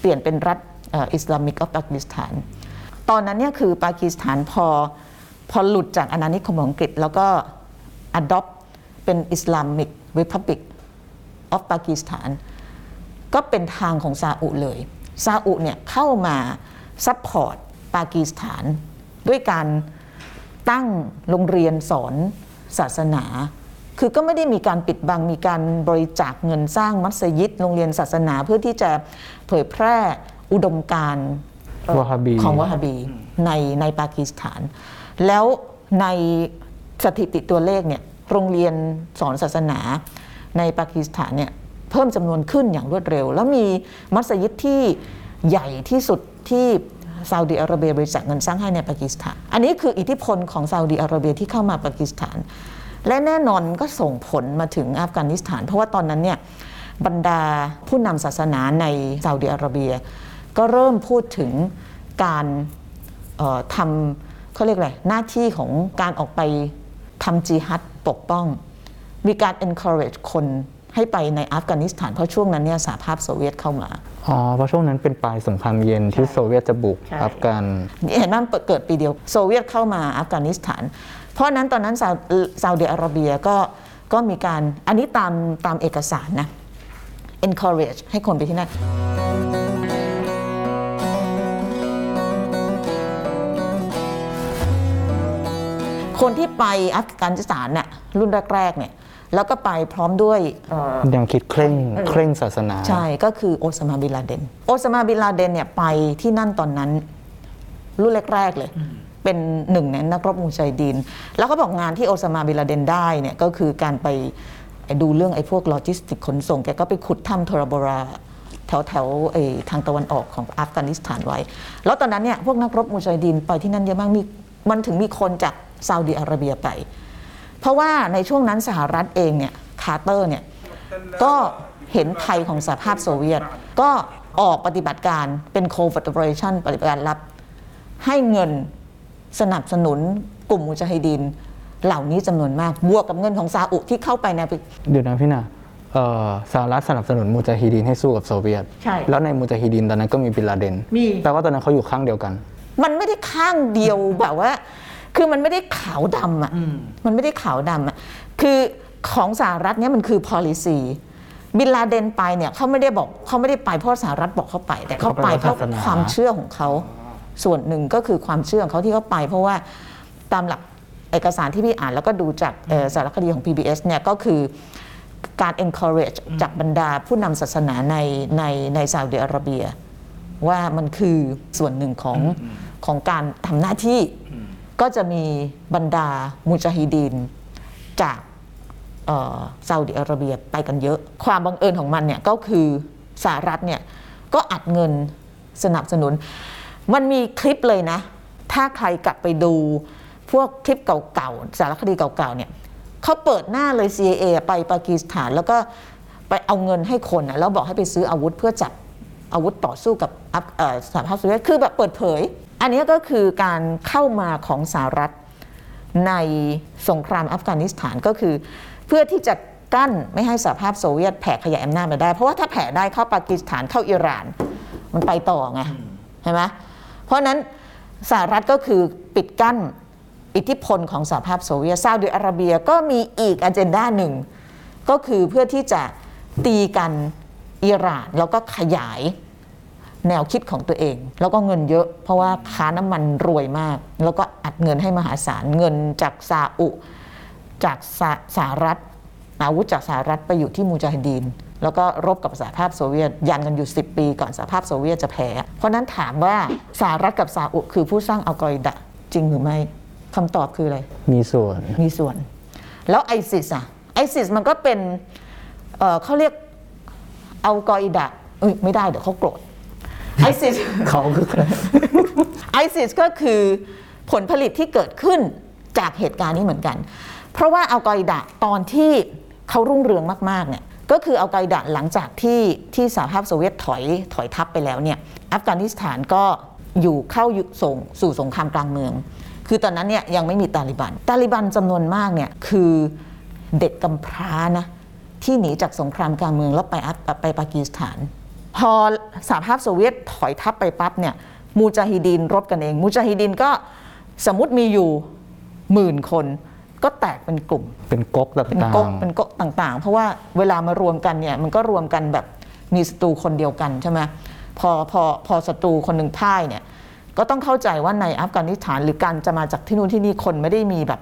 เปลี่ยนเป็นรัฐอิสลามิกออฟปากีสถาน ตอนนั้นเนี่ยคือปากีสถานพอพอหลุดจากอาณานิคมของอังกฤษ แล้วก็ adopt เป็น Islamic Republic of ปากีสถาน ก็เป็นทางของซาอุเลย ซาอุเนี่ยเข้ามา support ปากีสถาน ด้วยการตั้งโรงเรียนสอนศาสนา คือก็ไม่ได้มีการปิดบังมีการบริจาคเงินสร้างมัสยิดโรงเรียนศาสนาเพื่อที่จะเผยแพร่อุดมการณ์เอ่อวะฮาบี ของวะฮาบีในในปากีสถาน แล้วในสถิติตัวเลขเนี่ยโรงเรียนสอนศาสนาในปากีสถานเนี่ยเพิ่มจำนวนขึ้นอย่างรวดเร็ว แล้วมีมัสยิดที่ใหญ่ที่สุดที่ซาอุดิอาระเบียบริจาคเงินสร้างให้ในปากีสถาน อันนี้คืออิทธิพลของซาอุดิอาระเบียที่เข้ามาปากีสถาน และแน่นอนก็ส่งผลมาถึงอัฟกานิสถาน เพราะว่าตอนนั้นเนี่ยบรรดาผู้นำศาสนาในซาอุดิอาระเบีย ก็เริ่มพูดถึงการเอ่อทำเขาเรียกอะไรหน้าที่ของการออกไปทำจิฮัดปกป้อง มีการ encourage คนให้ไปในอัฟกานิสถาน เพราะช่วงนั้นเนี่ยสหภาพโซเวียตเข้ามาอ๋อเพราะช่วงนั้นเป็นปลายสงครามเย็นที่โซเวียตจะบุกใช่อัฟกันนี่เห็นว่ามันเกิดปีเดียวโซเวียตเข้ามาอัฟกานิสถาน เพราะฉะนั้นตอนนั้นซาซาอุดิอาระเบียก็ก็มีการอันนี้ตามตามเอกสารนะ encourage ให้คนไปที่นั่นคนที่ไปอัฟกานิสถานน่ะรุ่นแรกๆเนี่ยแล้วก็ไปพร้อมด้วยเอ่อยังคิดเคร่งเคร่งศาสนา ใช่ก็คือโอซามาบินลาเดนโอซามาบินลาเดนเนี่ยไปที่นั่นตอนนั้น รุ่นแรกๆเลย เป็นหนึ่งในนักรบมูจาฮิดีนแล้วก็บอกงานที่โอซามาบินลาเดนได้เนี่ยก็คือการไปดูเรื่องไอ้พวกโลจิสติกขนส่ง แกก็ไปขุดถ้ำโทราโบราแถวแถวไอ้ทางตะวันออกของอัฟกานิสถานไว้ แล้วตอนนั้นเนี่ยพวกนักรบมูจาฮิดีนไปที่นั่นเยอะมากมีมันถึงมีคนจากซาอุดิอาระเบียไป เพราะว่าในช่วงนั้นสหรัฐเองเนี่ยคาร์เตอร์เนี่ยก็เห็นภัยของสหภาพโซเวียต ก็ออกปฏิบัติการเป็น covert operation ปฏิบัติการลับให้เงิน สนับสนุนกลุ่มมุจาฮิดีนเหล่านี้จำนวนมาก บวกกับเงินของซาอุที่เข้าไปใน เดี๋ยวนะพี่นาเอ่อสหรัฐสนับสนุนมูจาฮิดีนให้สู้กับโซเวียต ใช่ แล้วในมูจาฮิดีนตอนนั้นก็มีบินลาเดน มี แปลว่าตอนนั้นเขาอยู่ข้างเดียวกัน มันไม่ได้ข้างเดียวแบบว่า คือมันไม่ได้ขาวดำอะมันไม่ได้ขาวดำอะ คือของสหรัฐเนี่ยมันคือ policy บินลาเดนไปเนี่ยเขาไม่ได้บอกเขาไม่ได้ไปเพราะสหรัฐบอกเขาไป แต่เขาไปเพเขาราะไปเพราะศาสนาความเชื่อของเขา ส่วนหนึ่งก็คือความเชื่อของเขาที่เขาไป เพราะว่าตามหลักเอกสารที่พี่อ่านแล้วก็ดูจากเอ่อสารคดีของ PBS เนี่ยก็คือการ encourage จากบรรดาผู้นำศาสนาในในในซาอุดิอาระเบีย ว่ามันคือส่วนหนึ่งของของการทำหน้าที่ก็จะมีบรรดามุจาฮิดีนจากเอ่อซาอุดิอาระเบียไปกันเยอะ ความบังเอิญของมันเนี่ยก็คือสหรัฐเนี่ยก็อัดเงินสนับสนุน มันมีคลิปเลยนะ ถ้าใครกลับไปดู พวกคลิปเก่าๆ สารคดีเก่าๆ เนี่ยเขาเปิดหน้าเลย CIA ไปปากีสถาน แล้วก็ไปเอาเงินให้คนนะแล้วบอกให้ไปซื้ออาวุธเพื่อจับอาวุธต่อสู้กับสหภาพโซเวียตคือแบบเปิดเผย อันนี้ก็คือการเข้ามาของสหรัฐในสงครามอัฟกานิสถานก็คือ เพื่อที่จะกั้นไม่ให้สหภาพโซเวียตแผ่ขยายอำนาจมาได้ เพราะว่าถ้าแผ่ได้เข้าปากีสถานเข้าอิหร่าน มันไปต่อไงใช่ไหม เพราะนั้นสหรัฐก็คือปิดกั้นอิทธิพลของสหภาพโซเวียตซาอุดิอาระเบียก็มีอีกอ g e n d a หนึ่ง ก็คือเพื่อที่จะตีกันอิหร่านแล้วก็ขยายแนวคิดของตัวเอง แล้วก็เงินเยอะ เพราะว่าค้าน้ำมันรวยมาก แล้วก็อัดเงินให้มหาศาลเงินจากซาอุ จากสหรัฐ อาวุธจากสหรัฐไปอยู่ที่มูจาฮิดีนแล้วก็รบกับสหภาพโซเวียต ยันกันอยู่ 10 ปีก่อนสหภาพโซเวียตจะแพ้ เพราะฉะนั้นถามว่าสหรัฐกับซาอุคือผู้สร้างอัลกออิดะจริงหรือไม่คำตอบคืออะไร มีส่วน มีส่วน แล้วไอซิสอะไอซิสมันก็เป็นเอ่อเขาเรียกอัลกออิดะเอ้ยไม่ได้เดี๋ยวเขาโกรธไอซิสเขาคือไอซิสก็คือผลผลิตที่เกิดขึ้นจากเหตุการณ์นี้เหมือนกัน เพราะว่าอัลกออิดะตอนที่ เขารุ่งเรืองมากๆเนี่ยก็คือเออัลกออิดะหลังจากที่ที่สหภาพโซเวียตถอยถอยทัพไปแล้วเนี่ยอัฟกานิสถานก็อยู่เข้าส่งสู่สงครามกลางเมือง คือตอนนั้นเนี่ยยังไม่มีตาลิบัน ตาลิบันจำนวนมากเนี่ยคือเด็กกำพร้านะที่หนีจากสงครามกลางเมืองแล้วไปอัฟไปปากีสถาน พอสหภาพโซเวียตถอยทัพไปปั๊บเนี่ยมูจาฮิดีนรบกันเอง มูจาฮิดีนก็สมมติมีอยู่หมื่นคน ก็แตกเป็นกลุ่ม เป็นก๊กต่เป็นางก๊กเป็นก๊กต่างๆ เพราะว่าเวลามารวมกันเนี่ยมันก็รวมกันแบบมีศัตรูคนเดียวกันใช่ไหมพอพอพอศัตรูคนหนึ่งพ่ายเนี่ยก็ต้องเข้าใจว่าในอัฟกานิสถาน หรือการจะมาจากที่นู่นที่นี่คนไม่ได้มีแบบ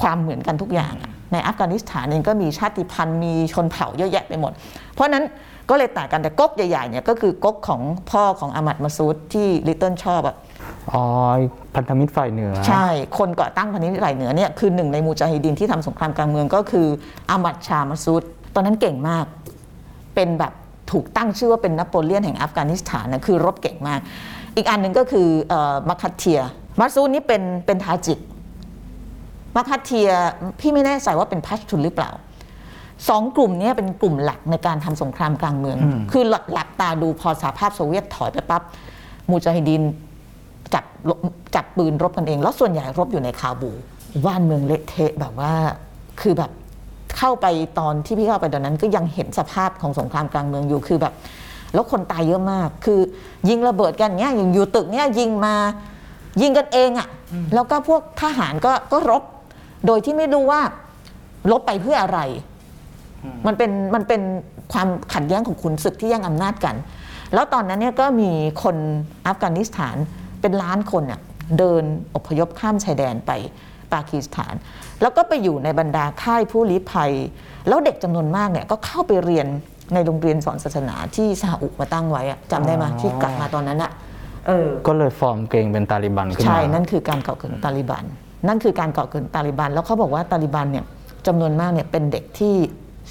ความเหมือนกันทุกอย่างอะในอัฟกานิสถานเองก็มีชาติพันธุ์มีชนเผ่าเยอะแยะไปหมด เพราะฉะนั้นก็เลยแตกกันแต่ก๊กใหญ่ๆเนี่ยก็คือก๊กของพ่อของอามัดมาซูดที่ลิตเติ้ลชอบอะๆ อ๋อพันธมิตรฝ่ายเหนือ ใช่ คนก่อตั้งพันธมิตรไหลเหนือเนี่ยคือหนึ่งในมูจาฮิดินที่ทำสงครามกลางเมืองก็คืออามัดชามาซูดตอนนั้นเก่งมาก เป็นแบบถูกตั้งชื่อว่าเป็นนโปเลียนแห่งอัฟกานิสถานนะคือรบเก่งมาก อีกอันหนึ่งก็คือเอ่อมัคคัตเทียมาซูดนี่เป็นเป็นทาจิกมัคคัตเทียพี่ไม่แน่ใจว่าเป็นพัชทุนหรือเปล่าสองกลุ่มเนี้เป็นกลุ่มหลักในการทำสงครามกลางเมือง คือหลักหลักตาดูพอสหภาพโซเวียตถอยไปปั๊บมูจาฮิดิน จับรบจับปืนรบกันเอง แล้วส่วนใหญ่รบอยู่ในคาบูบ้านเมืองเละเทะแบบว่าคือแบบเข้าไปตอนที่พี่เข้าไปตอนนั้นก็ยังเห็นสภาพของสงครามกลางเมืองอยู่คือแบบ แล้วคนตายเยอะมาก คือยิงระเบิดกันเนี้ยอย่างอยู่ตึกเนี้ยยิงมายิงกันเองอะ่ะแล้วก็พวกทหารก็ก็รบ โดยที่ไม่รู้ว่าลบไปเพื่ออะไร มันเป็นมันเป็นความขัดแย้งของขุนศึกที่แย่งอำนาจกัน แล้วตอนนั้นเนี่ยก็มีคนอัฟกานิสถาน เป็นล้านคนเนี่ยเดินอพยพข้ามชายแดนไปปากีสถาน แล้วก็ไปอยู่ในบรรดาค่ายผู้ลี้ภัย แล้วเด็กจำนวนมากเนี่ยก็เข้าไปเรียนในโรงเรียนสอนศาสนาที่ซาอุมาตั้งไว้อะจำได้ไหมที่กลับมาตอนนั้นอะเออก็เลยฟอร์มเกรงเป็นตาลิบันขึ้นมาใช่นั่นคือการก่อเกิดของตาลิบัน นั่นคือการก่อเกิดของตาลิบัน แล้วเขาบอกว่าตาลิบันเนี่ยจำนวนมากเนี่ยเป็นเด็กที่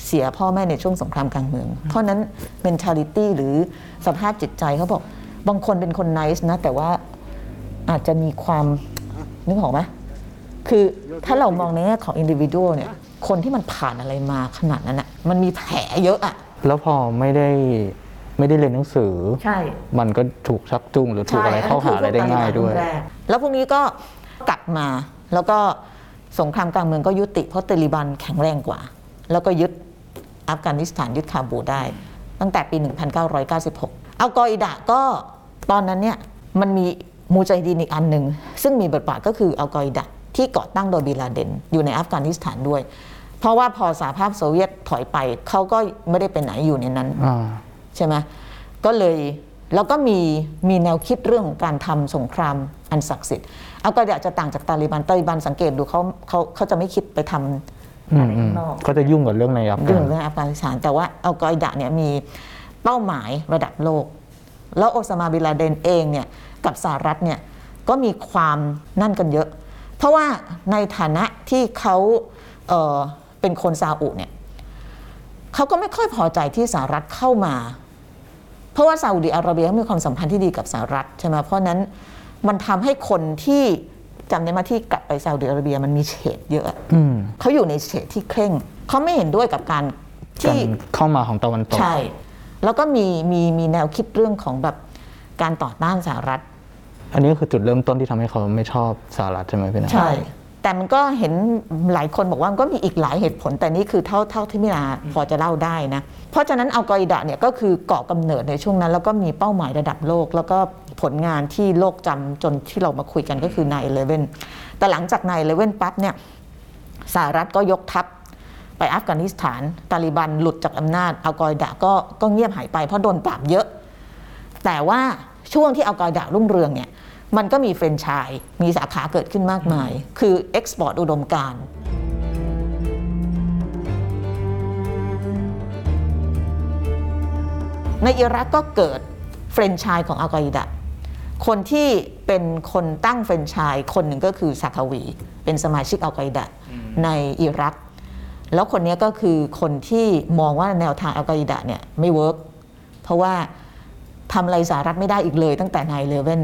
เสียพ่อแม่ในช่วงสงครามกลางเมือง เพราะนั้น mentality หรือสภาพจิตใจเขาบอกบางคนเป็นคน nice นะแต่ว่า อาจจะมีความนึกออกไหมคือถ้าเรามองในแง่ของ individual เนี่ย คนที่มันผ่านอะไรมาขนาดนั้นอะมันมีแผลเยอะอะแล้วพอไม่ได้ไม่ได้เรียนหนังสือ ใช่ มันก็ถูกชักจูงหรือถูกอะไรเข้าหาอะไรได้ง่ายด้วยใช่อันนั้นคือพกตาลิบันรุ่นแรกแล้วพวกนี้ก็กลับมาแล้วก็สงครามกลางเมืองก็ยุติ เพราะตาลิบันแข็งแรงกว่า แล้วก็ยึดอัฟกานิสถานยึดคาบูได้ ตั้งแต่ปี 1996อัลกออิดะก็ตอนนั้นเนี่ยมันมี มูจาฮิดีนอีกอันหนึ่งซึ่งมีบทบาทก็คืออัลกออิดะที่ก่อตั้งโดยบินลาเดนอยู่ในอัฟกานิสถานด้วย เพราะว่าพอสหภาพโซเวียตถอยไปเขาก็ไม่ได้ไปไหนอยู่ในนั้นอ่าใช่ไหมก็เลยแล้วก็มีมีแนวคิดเรื่องของการทำสงครามอันศักดิ์สิทธิ์เอาก็อยากจะต่างจากตาลิบันตาลิบันสังเกตดูเขาเขาเขาจะไม่คิดไปทำอือะมไรอืมข้างนอกก็จะยุ่งกับเรื่องในอัฟเรื่กาอนงเรื่องอัฟกานิสถานแต่ว่าอัลกออิดะเนี่ยมีเป้าหมายระดับโลก แล้วโอซามาบินลาเดนเองเนี่ย กับสหรัฐเนี่ยก็มีความนั่นกันเยอะ เพราะว่าในฐานะที่เขาเอ่อเป็นคนซาอุเนี่ยเขาก็ไม่ค่อยพอใจที่สหรัฐเข้ามา เพราะว่าซาอุดิอาระเบียเขามีความสัมพันธ์ที่ดีกับสหรัฐใช่ไหมเพราะฉะนั้นมันทำให้คนที่จำได้ไหมาที่กลับไปซาอุดิอาระเบียมันมีเฉดเยอะอืมเขาอยู่ในเฉดที่เคร่ง เขาไม่เห็นด้วยกับการการที่เข้ามาของตะวันตกใช่ แล้วก็มีมีมีแนวคิดเรื่องของแบบการต่อต้านสหรัฐ อันนี้คือจุดเริ่มต้นที่ทำให้เขาไม่ชอบสหรัฐใช่ไหมพี่นะใช่ แต่มันก็เห็นหลายคนบอกว่ามันก็มีอีกหลายเหตุผล แต่นี่คือเท่าเท่าที่มินาพอจะเล่าได้นะ เพราะฉะนั้นอัลกออิดะเนี่ยก็คือเกาะกำเนิดในช่วงนั้น แล้วก็มีเป้าหมายระดับโลก แล้วก็ผลงานที่โลกจำจนที่เรามาคุยกันก็คือ9-11แต่หลังจาก9-11ปั๊บเนี่ยสหรัฐก็ยกทัพไปอัฟกานิสถาน ตาลิบันหลุดจากอำนาจอัลกออิดะก็ก็เงียบหายไปเพราะโดนปราบเยอะ แต่ว่าช่วงที่อัลกออิดะรุ่งเรืองเนี่ย มันก็มีแฟรนไชส์มีสาขาเกิดขึ้นมากมาย คือ export อุดมการณ์ในอิรักก็เกิดแฟรนไชส์ของอัลกออิดะคนที่เป็นคนตั้งแฟรนไชส์คนหนึ่งก็คือซาคาวี เป็นสมาชิกอัลกออิดะในอิรัก แล้วคนนี้ก็คือคนที่มองว่าแนวทางอัลกออิดะเนี่ยไม่ work เพราะว่าทำอะไรสหรัฐไม่ได้อีกเลยตั้งแต่ nine eleven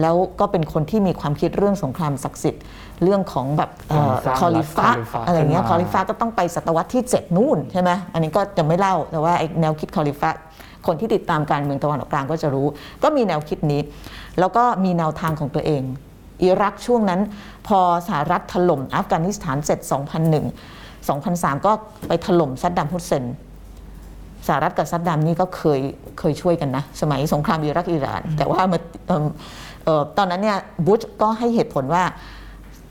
แล้วก็เป็นคนที่มีความคิดเรื่องสงครามศักดิ์สิทธิ์ เรื่องของแบบเอ่อสร้างคอลิฟะรัฐคอลิฟะอะไรเงี้ยขึ้นมาคอลิฟะก็ต้องไปศตวรรษที่ 7 นู่นใช่ไหมอันนี้ก็จะไม่เล่าแต่ว่าไอ้แนวคิดคอลิฟะคนที่ติดตามการเมืองตะวันออกกลางก็จะรู้ ก็มีแนวคิดนี้ แล้วก็มีแนวทางของตัวเอง อิรักช่วงนั้น พอสหรัฐถล่มอัฟกานิสถานเสร็จ 2001 2003 ก็ไปถล่มซัดดัมฮุสเซนสหรัฐกับซัดดัมนี่ก็เคยเคยช่วยกันนะ สมัยสงครามอิรักอิหร่าน แต่ว่ามาเอิ่มเอ่อ ตอนนั้นเนี่ยบุชก็ให้เหตุผลว่า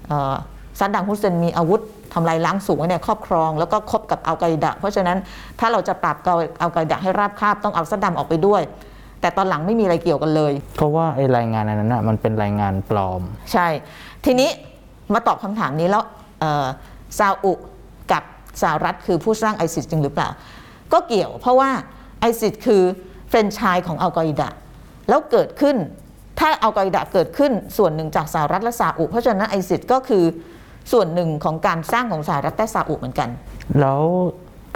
เอ่อซัดดัมฮุสเซนมีอาวุธทำลายล้างสูงไว้ในครอบครองแล้วก็คบกับอัลกออิดะเพราะฉะนั้นถ้าเราจะปราบอัลกออิดะให้ราบคาบต้องเอาซัดดัมออกไปด้วย แต่ตอนหลังไม่มีอะไรเกี่ยวกันเลย เพราะว่าไอ้รายงานอันนั้นน่ะมันเป็นรายงานปลอม ใช่ ทีนี้มาตอบคำถามนี้แล้วเอ่อซาอุกับสหรัฐคือผู้สร้างไอซิสจริงหรือเปล่า ก็เกี่ยวเพราะว่าไอซิสคือแฟรนไชส์ของอัลกออิดะแล้วเกิดขึ้น ถ้าอัลกออิดะเกิดขึ้นส่วนหนึ่งจากสหรัฐและซาอุ เพราะฉะนั้นไอซิสก็คือส่วนหนึ่งของการสร้างของสหรัฐและซาอุเหมือนกัน แล้ว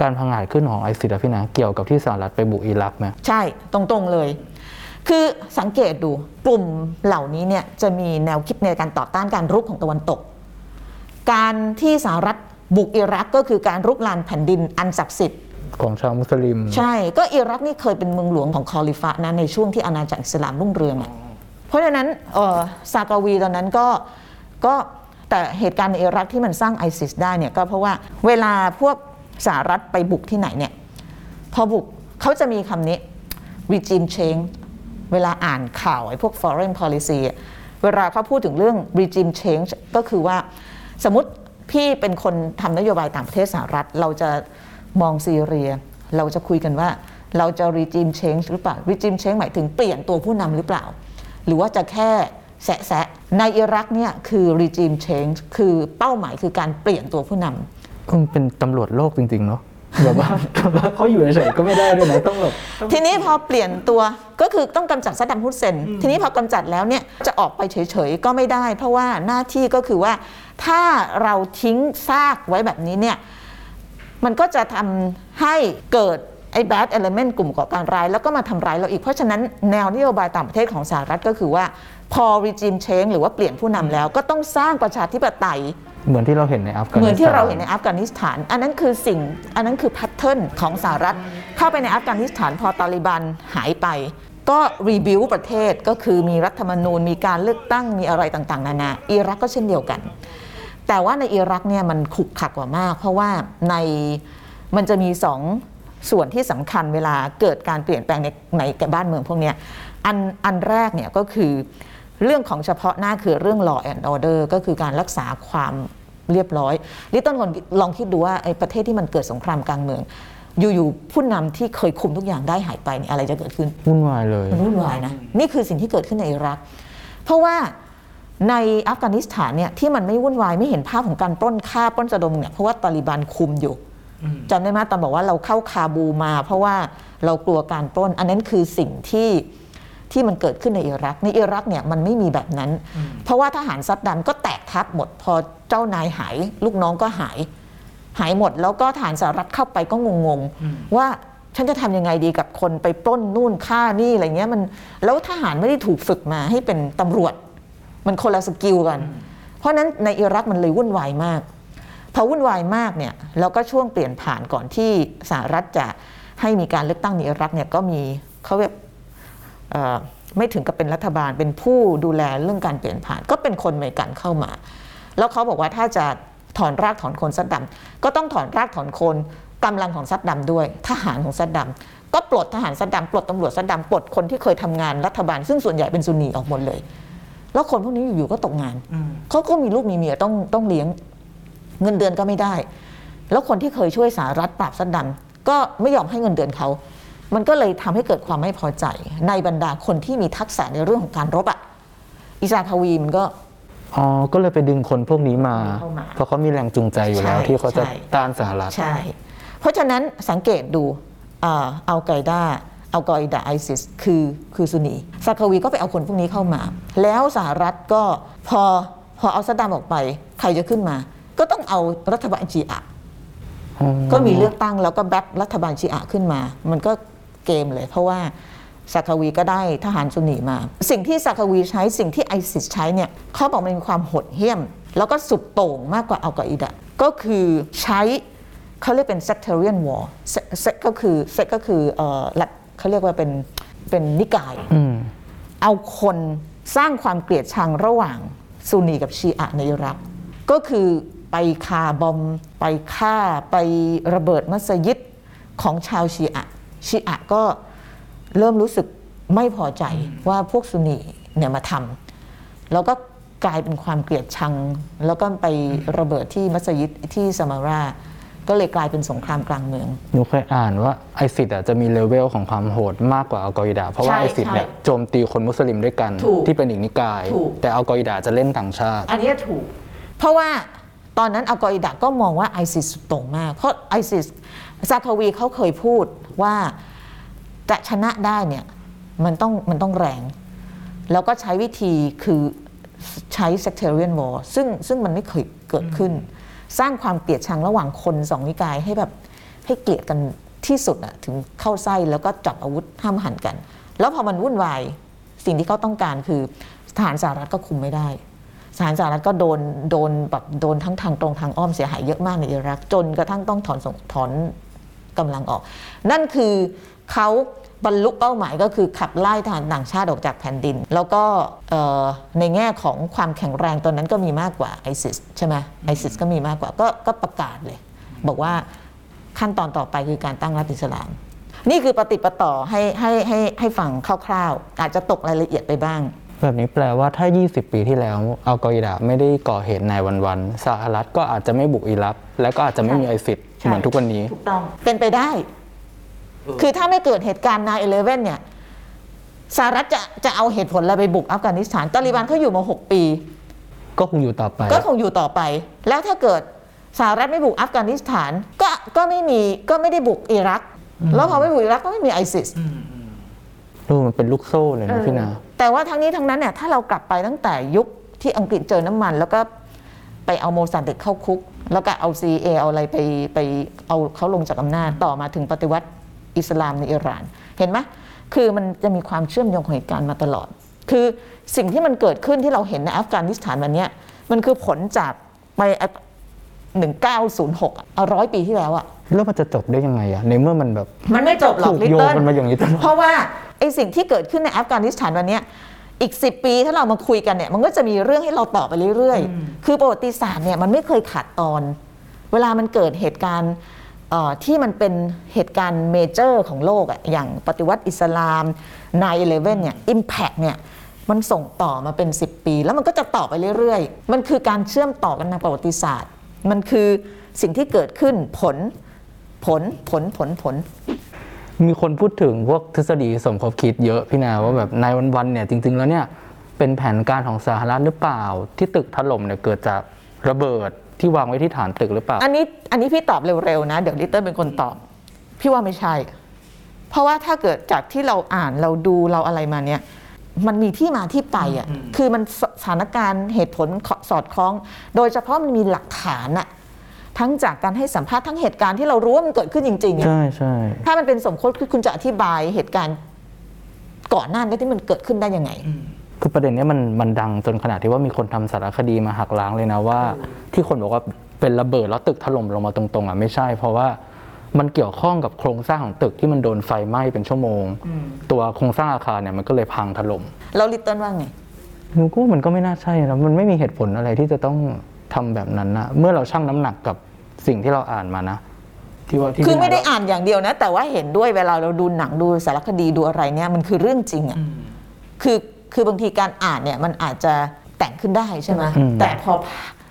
การพังอาจขึ้นของไอซิสอะพี่นะเกี่ยวกับที่สหรัฐไปบุกอิรักไหมใช่ตรงๆเลย คือสังเกตดูกลุ่มเหล่านี้เนี่ยจะมีแนวคิดในการต่อต้านการรุกของตะวันตก การที่สหรัฐบุกอิรักก็คือการรุกรานแผ่นดินอันศักดิ์สิทธิ์ของชาวมุสลิม ใช่ก็อิรักนี่เคยเป็นเมืองหลวงของคอลิฟะนะในช่วงที่อาณาจักรอิสลามรุ่งเรืองอะ เพราะฉะนั้นซากาวีตอนนั้นก็ก็แต่เหตุการณ์ในอิรักที่มันสร้างไอซิสได้เนี่ยก็เพราะว่าเวลาพวกสหรัฐไปบุกที่ไหนเนี่ยพอบุกเขาจะมีคำนี้ regime change เวลาอ่านข่าวไอ้พวก foreign policy เวลาเขาพูดถึงเรื่อง regime change ก็คือว่าสมมติพี่เป็นคนทำนโยบายต่างประเทศสหรัฐ เราจะมองซีเรีย เราจะคุยกันว่าเราจะ regime change หรือเปล่า regime change หมายถึงเปลี่ยนตัวผู้นำหรือเปล่า หรือว่าจะแค่แสะแสะในอิรักเนี่ยคือ regime change คือเป้าหมายคือการเปลี่ยนตัวผู้นำคุณเป็นตำรวจโลกจริง ๆ เนาะแบบว่าเขาอยู่เฉยๆก็ไม่ได้ด้วยนะต้องแบบทีนี้พอเปลี่ยนตัวก็คือต้องกำจัดซัดดัมฮุสเซน ทีนี้พอกำจัดแล้วเนี่ยจะออกไปเฉยๆก็ไม่ได้ เพราะว่าหน้าที่ก็คือว่าถ้าเราทิ้งซากไว้แบบนี้เนี่ยมันก็จะทำให้เกิด ไอ้ bad element กลุ่มก่อการร้าย แล้วก็มาทำร้ายเราอีก เพราะฉะนั้นแนวนโยบายต่างประเทศของสหรัฐก็คือว่า พอ regime change หรือว่าเปลี่ยนผู้นำแล้ว ก็ต้องสร้างประชาธิปไตยเหมือนที่เราเห็นในอัฟกานิสถาน เหมือนที่เราเห็นในอัฟกานิสถาน อันนั้นคือสิ่ง อันนั้นคือแพทเทิร์นของสหรัฐ เข้าไปในอัฟกานิสถานพอตาลิบันหายไป ก็รีบิวประเทศก็คือมีรัฐธรรมนูญ มีการเลือกตั้ง มีอะไรต่างๆ นานา อิรักก็เช่นเดียวกัน แต่ว่าในอิรักเนี่ยมันขลุกขลักกว่ามาก เพราะว่าในมันจะมีสอง ส่วนที่สำคัญเวลาเกิดการเปลี่ยนแปลงในในแก่บ้านเมืองพวกเนี้ยอันอันแรกเนี่ยก็คือเรื่องของเฉพาะหน้าคือเรื่อง law and order ก็คือการรักษาความเรียบร้อยลิตเติ้ลคนลองคิดดูว่าไอ้ประเทศที่มันเกิดสงครามกลางเมือง อยู่ๆผู้นำที่เคยคุมทุกอย่างได้หายไปเนี่ยอะไรจะเกิดขึ้นวุ่นวายเลยมันวุ่นวายนะนี่คือสิ่งที่เกิดขึ้นในอิรัก เพราะว่าในอัฟกานิสถานเนี่ยที่มันไม่วุ่นวายไม่เห็นภาพของการปล้นฆ่าปล้นสะดมเนี่ยเพราะว่าตาลิบันคุมอยู่ จำได้ไหมตอนบอกว่าเราเข้าคาบูมา เพราะว่าเรากลัวการปล้น อันนั้นคือสิ่งที่ที่มันเกิดขึ้นในอิรักในอิรักเนี่ยมันไม่มีแบบนั้น เพราะว่าทหารซัดดัมก็แตกทัพหมด พอเจ้านายหาย ลูกน้องก็หาย หายหมดแล้วก็ทหารสหรัฐเข้าไปก็งงๆว่าฉันจะทำยังไงดีกับคนไปปล้นนู่นฆ่านี่อะไรเงี้ยมันแล้วทหารไม่ได้ถูกฝึกมาให้เป็นตำรวจ มันคนละสกิลกัน เพราะฉะนั้นในอิรักมันเลยวุ่นวายมาก พอวุ่นวายมากเนี่ยแล้วก็ช่วงเปลี่ยนผ่านก่อนที่สหรัฐจะให้มีการเลือกตั้งในอิรักเนี่ยก็มีเขาแบบเอ่อไม่ถึงกับเป็นรัฐบาลเป็นผู้ดูแลเรื่องการเปลี่ยนผ่าน ก็เป็นคนอเมริกันเข้ามา แล้วเขาบอกว่าถ้าจะถอนรากถอนโคนซัดดำก็ต้องถอนรากถอนโคนกำลังของซัดดำด้วย ทหารของซัดดำก็ปลดทหารซัดดำปลดตำรวจซัดดำปลดคนที่เคยทำงานรัฐบาล ซึ่งส่วนใหญ่เป็นซุนนีออกหมดเลย แล้วคนพวกนี้อยู่ๆก็ตกงานเขาก็มีลูกมีเมียต้องต้องเลี้ยง เงินเดือนก็ไม่ได้ แล้วคนที่เคยช่วยสหรัฐปราบซัดดัมก็ไม่ยอมให้เงินเดือนเขา มันก็เลยทำให้เกิดความไม่พอใจ ในบรรดาคนที่มีทักษะในเรื่องของการรบอะอิซาคาวีมันก็อ๋อ ก็เลยไปดึงคนพวกนี้มาเข้ามาเพราะเขามีแรงจูงใจอยู่แล้วใช่ที่เขาจะใช่ต้านสหรัฐใช่ เพราะฉะนั้นสังเกตดูอัลไกดาอัลกออิดะไอซิสคือคือซุนนีซาคาวีก็ไปเอาคนพวกนี้เข้ามา แล้วสหรัฐก็พอพอเอาซัดดัมออกไป ใครจะขึ้นมา ก็ต้องเอารัฐบาลชีอะก็มีเลือกตั้งแล้วก็ back รัฐบาลชีอะขึ้นมา มันก็เกมเลย เพราะว่าซาคาวีก็ได้ทหารซุนนีมา สิ่งที่ซาคาวีใช้สิ่งที่ไอซิสใช้เนี่ยเขาบอกมันมีความโหดเหี้ยม แล้วก็สุดโต่งมากกว่าอัลกออิดะก็คือใช้เขาเรียกเป็น sectarian war Se- Se- ก็คือ Se ก็คือเอ่อหลักเขาเรียกว่าเป็นเป็นนิกายอืมเอาคนสร้างความเกลียดชังระหว่างซุนนีกับชีอะในอิรักก็คือ ไปคาบอม ไปฆ่าไประเบิดมัสยิดของชาวชีอะชีอะก็เริ่มรู้สึกไม่พอใจว่าพวกซุนนีเนี่ยมาทำแล้วก็กลายเป็นความเกลียดชัง แล้วก็ไประเบิดที่มัสยิดที่ซามาราก็เลยกลายเป็นสงครามกลางเมือง หนูเคยอ่านว่าไอซิสอะจะมี level ของความโหดมากกว่าอัลกออิดะเพราะว่าใช่ไอซิสเนี่ยใช่โจมตีคนมุสลิมด้วยกันถูกที่เป็นอีกนิกายถูกแต่อัลกออิดะจะเล่นต่างชาติ อันเนี้ยถูก เพราะว่า ตอนนั้นอัลกออิดะก็มองว่าไอซิสสุดโต่งมาก เพราะไอซิสซาคาวีเขาเคยพูดว่าจะชนะได้เนี่ยมันต้องมันต้องแรง แล้วก็ใช้วิธีคือใช้ sectarian war ซึ่งซึ่งมันไม่เคยเกิดขึ้น สร้างความเกลียดชังระหว่างคนสองนิกายให้แบบให้เกลียดกันที่สุดอะถึงเข้าไส้แล้วก็จับอาวุธห้ามหันกัน แล้วพอมันวุ่นวายสิ่งที่เขาต้องการคือทหารสหรัฐก็คุมไม่ได้ สหารสหรัฐก็โดนโดนแบบโดนทั้งทางตรงทางอ้อมเสียหายเยอะมากในอิรัก จนกระทั่งต้องถอนส่งถอนกำลังออก นั่นคือเขาบรรลุเป้าหมายก็คือขับไล่ทหารต่างชาติออกจากแผ่นดิน แล้วก็ในแง่ของความแข็งแรงตอนนั้นก็มีมากกว่าไอซิสใช่ไหมไอซิสก็มีมากกว่าก็ก็ประกาศเลย บอกว่าขั้นตอนต่อไปคือการตั้งรัฐอิสลาม นี่คือปฏิปต่อให้ให้ให้ให้ฟังคร่าวๆ อาจจะตกรายละเอียดไปบ้าง แบบนี้แปลว่าถ้า 20 ปีที่แล้วอัลกออิดะไม่ได้ก่อเหตุในวันๆสหรัฐก็อาจจะไม่บุกอิรักและก็อาจจะไม่มีไอซิดใช่เหมือนทุกวันนี้ถูกต้องเป็นไปได้ คือถ้าไม่เกิดเหตุการณ์9 11เนี่ยสหรัฐจะจะเอาเหตุผลอะไรไปบุกอัฟกานิสถานตาลิบันเขาอยู่มา6ปี ก็คงอยู่ต่อไป ก็คงอยู่ต่อไป แล้วถ้าเกิดสหรัฐไม่บุกอัฟกานิสถาน ก็ก็ไม่มีก็ไม่ได้บุกอิรัก แล้วพอไม่บุกอิรักก็ไม่มีไอซิสดูมันเป็นลูกโซ่เลยนะพี่นา แต่ว่าทั้งนี้ทั้งนั้นเนี่ยถ้าเรากลับไปตั้งแต่ยุคที่อังกฤษเจอน้ำมัน แล้วก็ไปเอาโมซัดเด็กเข้าคุก แล้วก็เอา CIA เอาอะไรไปไปเอาเขาลงจากอำนาจต่อมาถึงปฏิวัติอิสลามในอิหร่าน เห็นไหมคือมันจะมีความเชื่อมโยงของเหตุการณ์มาตลอด คือสิ่งที่มันเกิดขึ้นที่เราเห็นในอัฟกานิสถานวันนี้มันคือผลจากไป หนึ่งเก้าศูนย์หกร้อยปีที่แล้วอะแล้วมันจะจบได้ยังไงอะในเมื่อมันแบบมันไม่จบหรอกถูกลิตโยงเติ้ลกันมาอย่างนี้ตลอด เพราะว่าไอสิ่งที่เกิดขึ้นในอัฟกานิสถานวันเนี้ยอีก 10 ปีถ้าเรามาคุยกันเนี่ยมันก็จะมีเรื่องให้เราต่อไปเรื่อยๆ คือประวัติศาสตร์เนี่ยมันไม่เคยขาดตอน เวลามันเกิดเหตุการณ์เอ่อที่มันเป็นเหตุการณ์เมเจอร์ของโลกอะอย่างปฏิวัติอิสลาม9-11เนี่ยอิมแพกเนี่ยมันส่งต่อมาเป็น 10 ปี แล้วมันก็จะต่อไปเรื่อยๆ มันคือการเชื่อมต่อกันทางประวัติศาสตร์ มันคือสิ่งที่เกิดขึ้นผลผลผลผลผล มีคนพูดถึงพวกทฤษฎีสมคบคิดเยอะพี่นาว่าแบบนายวันๆเนี่ยจริง ๆ แล้วเนี่ยเป็นแผนการของสหรัฐหรือเปล่า ที่ตึกถล่มเนี่ยเกิดจากระเบิดที่วางไว้ที่ฐานตึกหรือเปล่า อันนี้อันนี้พี่ตอบเร็วๆนะ เดี๋ยวลิตเติ้ลเป็นคนตอบ พี่ว่าไม่ใช่ เพราะว่าถ้าเกิดจากที่เราอ่านเราดูเราอะไรมาเนี่ย มันมีที่มาที่ไปอะคือมันสสถานการณ์เหตุผลสอดคล้อง โดยเฉพาะมันมีหลักฐานอะทั้งจากการให้สัมภาษณ์ทั้งเหตุการณ์ที่เรารู้ว่ามันเกิดขึ้นจริงๆอะใช่ใช่ถ้ามันเป็นสมคบคิดคุณจะอธิบายเหตุการณ์ก่อนหน้านี้ที่มันเกิดขึ้นได้ยังไง คือประเด็นเนี้ยมันมันดังจนขนาดที่ว่ามีคนทำสารคดีมาหักล้างเลยนะว่า ที่คนบอกว่าเป็นระเบิดแล้วตึกถล่มลงมาตรงๆอะไม่ใช่เพราะว่า มันเกี่ยวข้องกับโครงสร้างของตึกที่มันโดนไฟไหม้เป็นชั่วโมง ตัวโครงสร้างอาคารเนี่ยมันก็เลยพังถล่มแล้วลิตเติ้ลว่าไงหนูก็ว่ามันก็ไม่น่าใช่นะมันไม่มีเหตุผลอะไรที่จะต้องทำแบบนั้นนะเมื่อเราชั่งน้ำหนักกับสิ่งที่เราอ่านมานะที่ว่าที่คือไม่ได้พี่นาอ่านอย่างเดียวนะ แต่ว่าเห็นด้วยเวลาเราดูหนังดูสารคดีดูอะไรเนี่ยมันคือเรื่องจริงอะ่ะคือคือบางทีการอ่านเนี่ยมันอาจจะแต่งขึ้นได้ใช่ไหมแต่พอ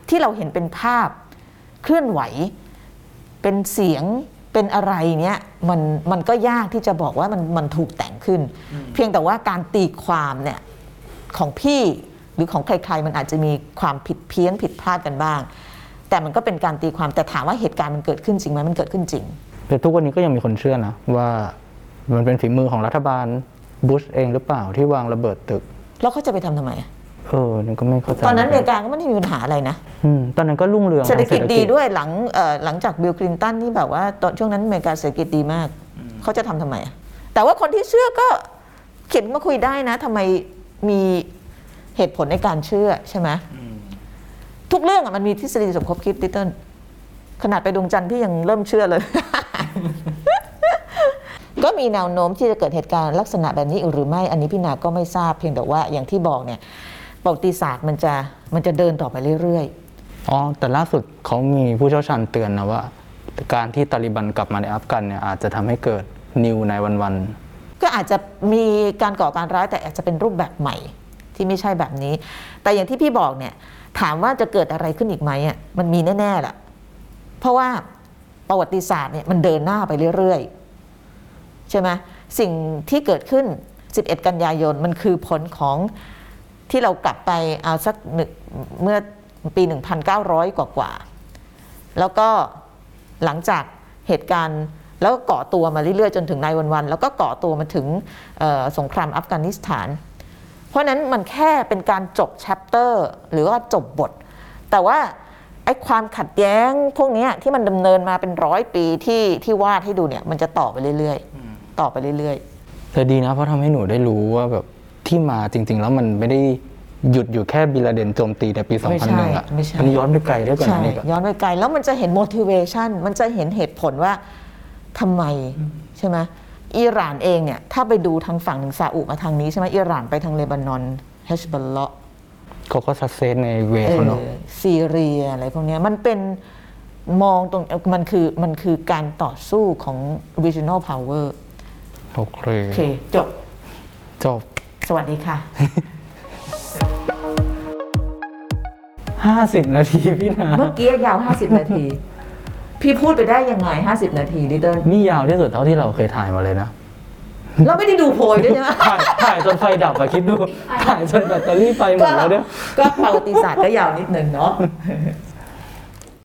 ที่เราเห็นเป็นภาพเคลื่อนไหว เป็นเสียง เป็นอะไรเนี่ยมันมันก็ยากที่จะบอกว่ามันมันถูกแต่งขึ้น เพียงแต่ว่าการตีความเนี่ยของพี่หรือของใครๆมันอาจจะมีความผิดเพี้ยนผิดพลาดกันบ้าง แต่มันก็เป็นการตีความแต่ถามว่าเหตุการณ์มันเกิดขึ้นจริงไหมมันเกิดขึ้นจริง แต่ทุกวันนี้ก็ยังมีคนเชื่อนะว่ามันเป็นฝีมือของรัฐบาลบุชเองหรือเปล่าที่วางระเบิดตึก แล้วเขาจะไปทำทำไมอะ เออนี่ก็ไม่เข้าใจตอนนั้นอเมริกาก็ไม่ได้มีปัญหาอะไรนะ อืมตอนนั้นก็รุ่งเรืองเศรษฐกิจทางดีด้วยหลังเอ่อหลังจากบิลคลินตันที่แบบว่าตอนช่วงนั้นอเมริกาเศรษฐกิจดีมาก เขาจะทำทำไมอะแต่ว่าคนที่เชื่อก็เขียนมาคุยได้นะทำไมมีเหตุผลในการเชื่อใช่ไหมทุกเรื่องอะมันมีทฤษฎีสมคบคิดดิเติ้ลขนาดไปดวงจันทร์พี่ยังเริ่มเชื่อเลย ก็มีแนวโน้มที่จะเกิดเหตุการณ์ลักษณะแบบนี้หรือไม่ อันนี้พี่นาก็ไม่ทราบเพียงแต่ว่าอย่างที่บอกเนี่ย ประวัติศาสตร์มันจะมันจะเดินต่อไปเรื่อยอ๋อ แต่ล่าสุดเขามีผู้เชี่ยวชาญเตือนนะว่า การที่ตาลิบันกลับมาในอัฟกันเนี่ยอาจจะทำให้เกิดนิวในวันๆ ก็อาจจะมีการก่อการร้ายแต่อาจจะเป็นรูปแบบใหม่ที่ไม่ใช่แบบนี้ แต่อย่างที่พี่บอกเนี่ยถามว่าจะเกิดอะไรขึ้นอีกไหมอะมันมีแน่ๆแหละเพราะว่าประวัติศาสตร์เนี่ยมันเดินหน้าไปเรื่อยๆ ใช่ไหมสิ่งที่เกิดขึ้น 11 กันยายนมันคือผลของ ที่เรากลับไปเอาสักหนึ่งเมื่อปี 1,900 กว่ากว่า แล้วก็หลังจากเหตุการณ์แล้วก็เกาะตัวมาเรื่อยๆ จนถึงในวันวันๆแล้วก็เกาะตัวมาถึงสงครามอัฟกานิสถาน เพราะนั้นมันแค่เป็นการจบแชปเตอร์หรือว่าจบบท แต่ว่าไอ้ความขัดแย้งพวกนี้ที่มันดำเนินมาเป็นร้อยปีที่ที่วาดให้ดูเนี่ยมันจะต่อไปเรื่อยๆ ต่อไปเรื่อยๆแต่ดีนะเพราะทำให้หนูได้รู้ว่าแบบ ที่มาจริง ๆ แล้วมันไม่ได้หยุดอยู่แค่บิลาเดนโจมตีในปีไม่ใช่2001อะไม่ใช่ มันย้อนไปไกลได้ๆกว่าใช่นั้นอีกอะ ย้อนไปไกลแล้วมันจะเห็น motivation มันจะเห็นเหตุผลว่าทำไมใช่ไหมอิหร่านเองเนี่ย ถ้าไปดูทางฝั่งหนึ่งซาอุมาทางนี้ใช่ไหมอิหร่านไปทางเลบานอนเฮชบัลเลาะ เขาก็ซัดเซนในเวเอเขาเนาะอซีเรียอะไรพวกเนี้ยมันเป็นมองตรงมันคือมันคือการต่อสู้ของ regional power โอเค โอเค จบ จบ สวัสดีค่ะ50นาทีพี่นา เมื่อกี้ยาว 50 นาที พี่พูดไปได้ยังไง 50 นาทีดิเดินนี่ยาวที่สุดเท่าที่เราเคยถ่ายมาเลยนะ เราไม่ได้ดูโพยด้วยใช่ไหมถ่ายถ่ายจนไฟดับอะคิดดู ถ่ายจนแบตเตอรี่ไฟหมดแล้วเนี่ย ก็ประวัติศาสตร์ก็ยาวนิดนึงเนาะ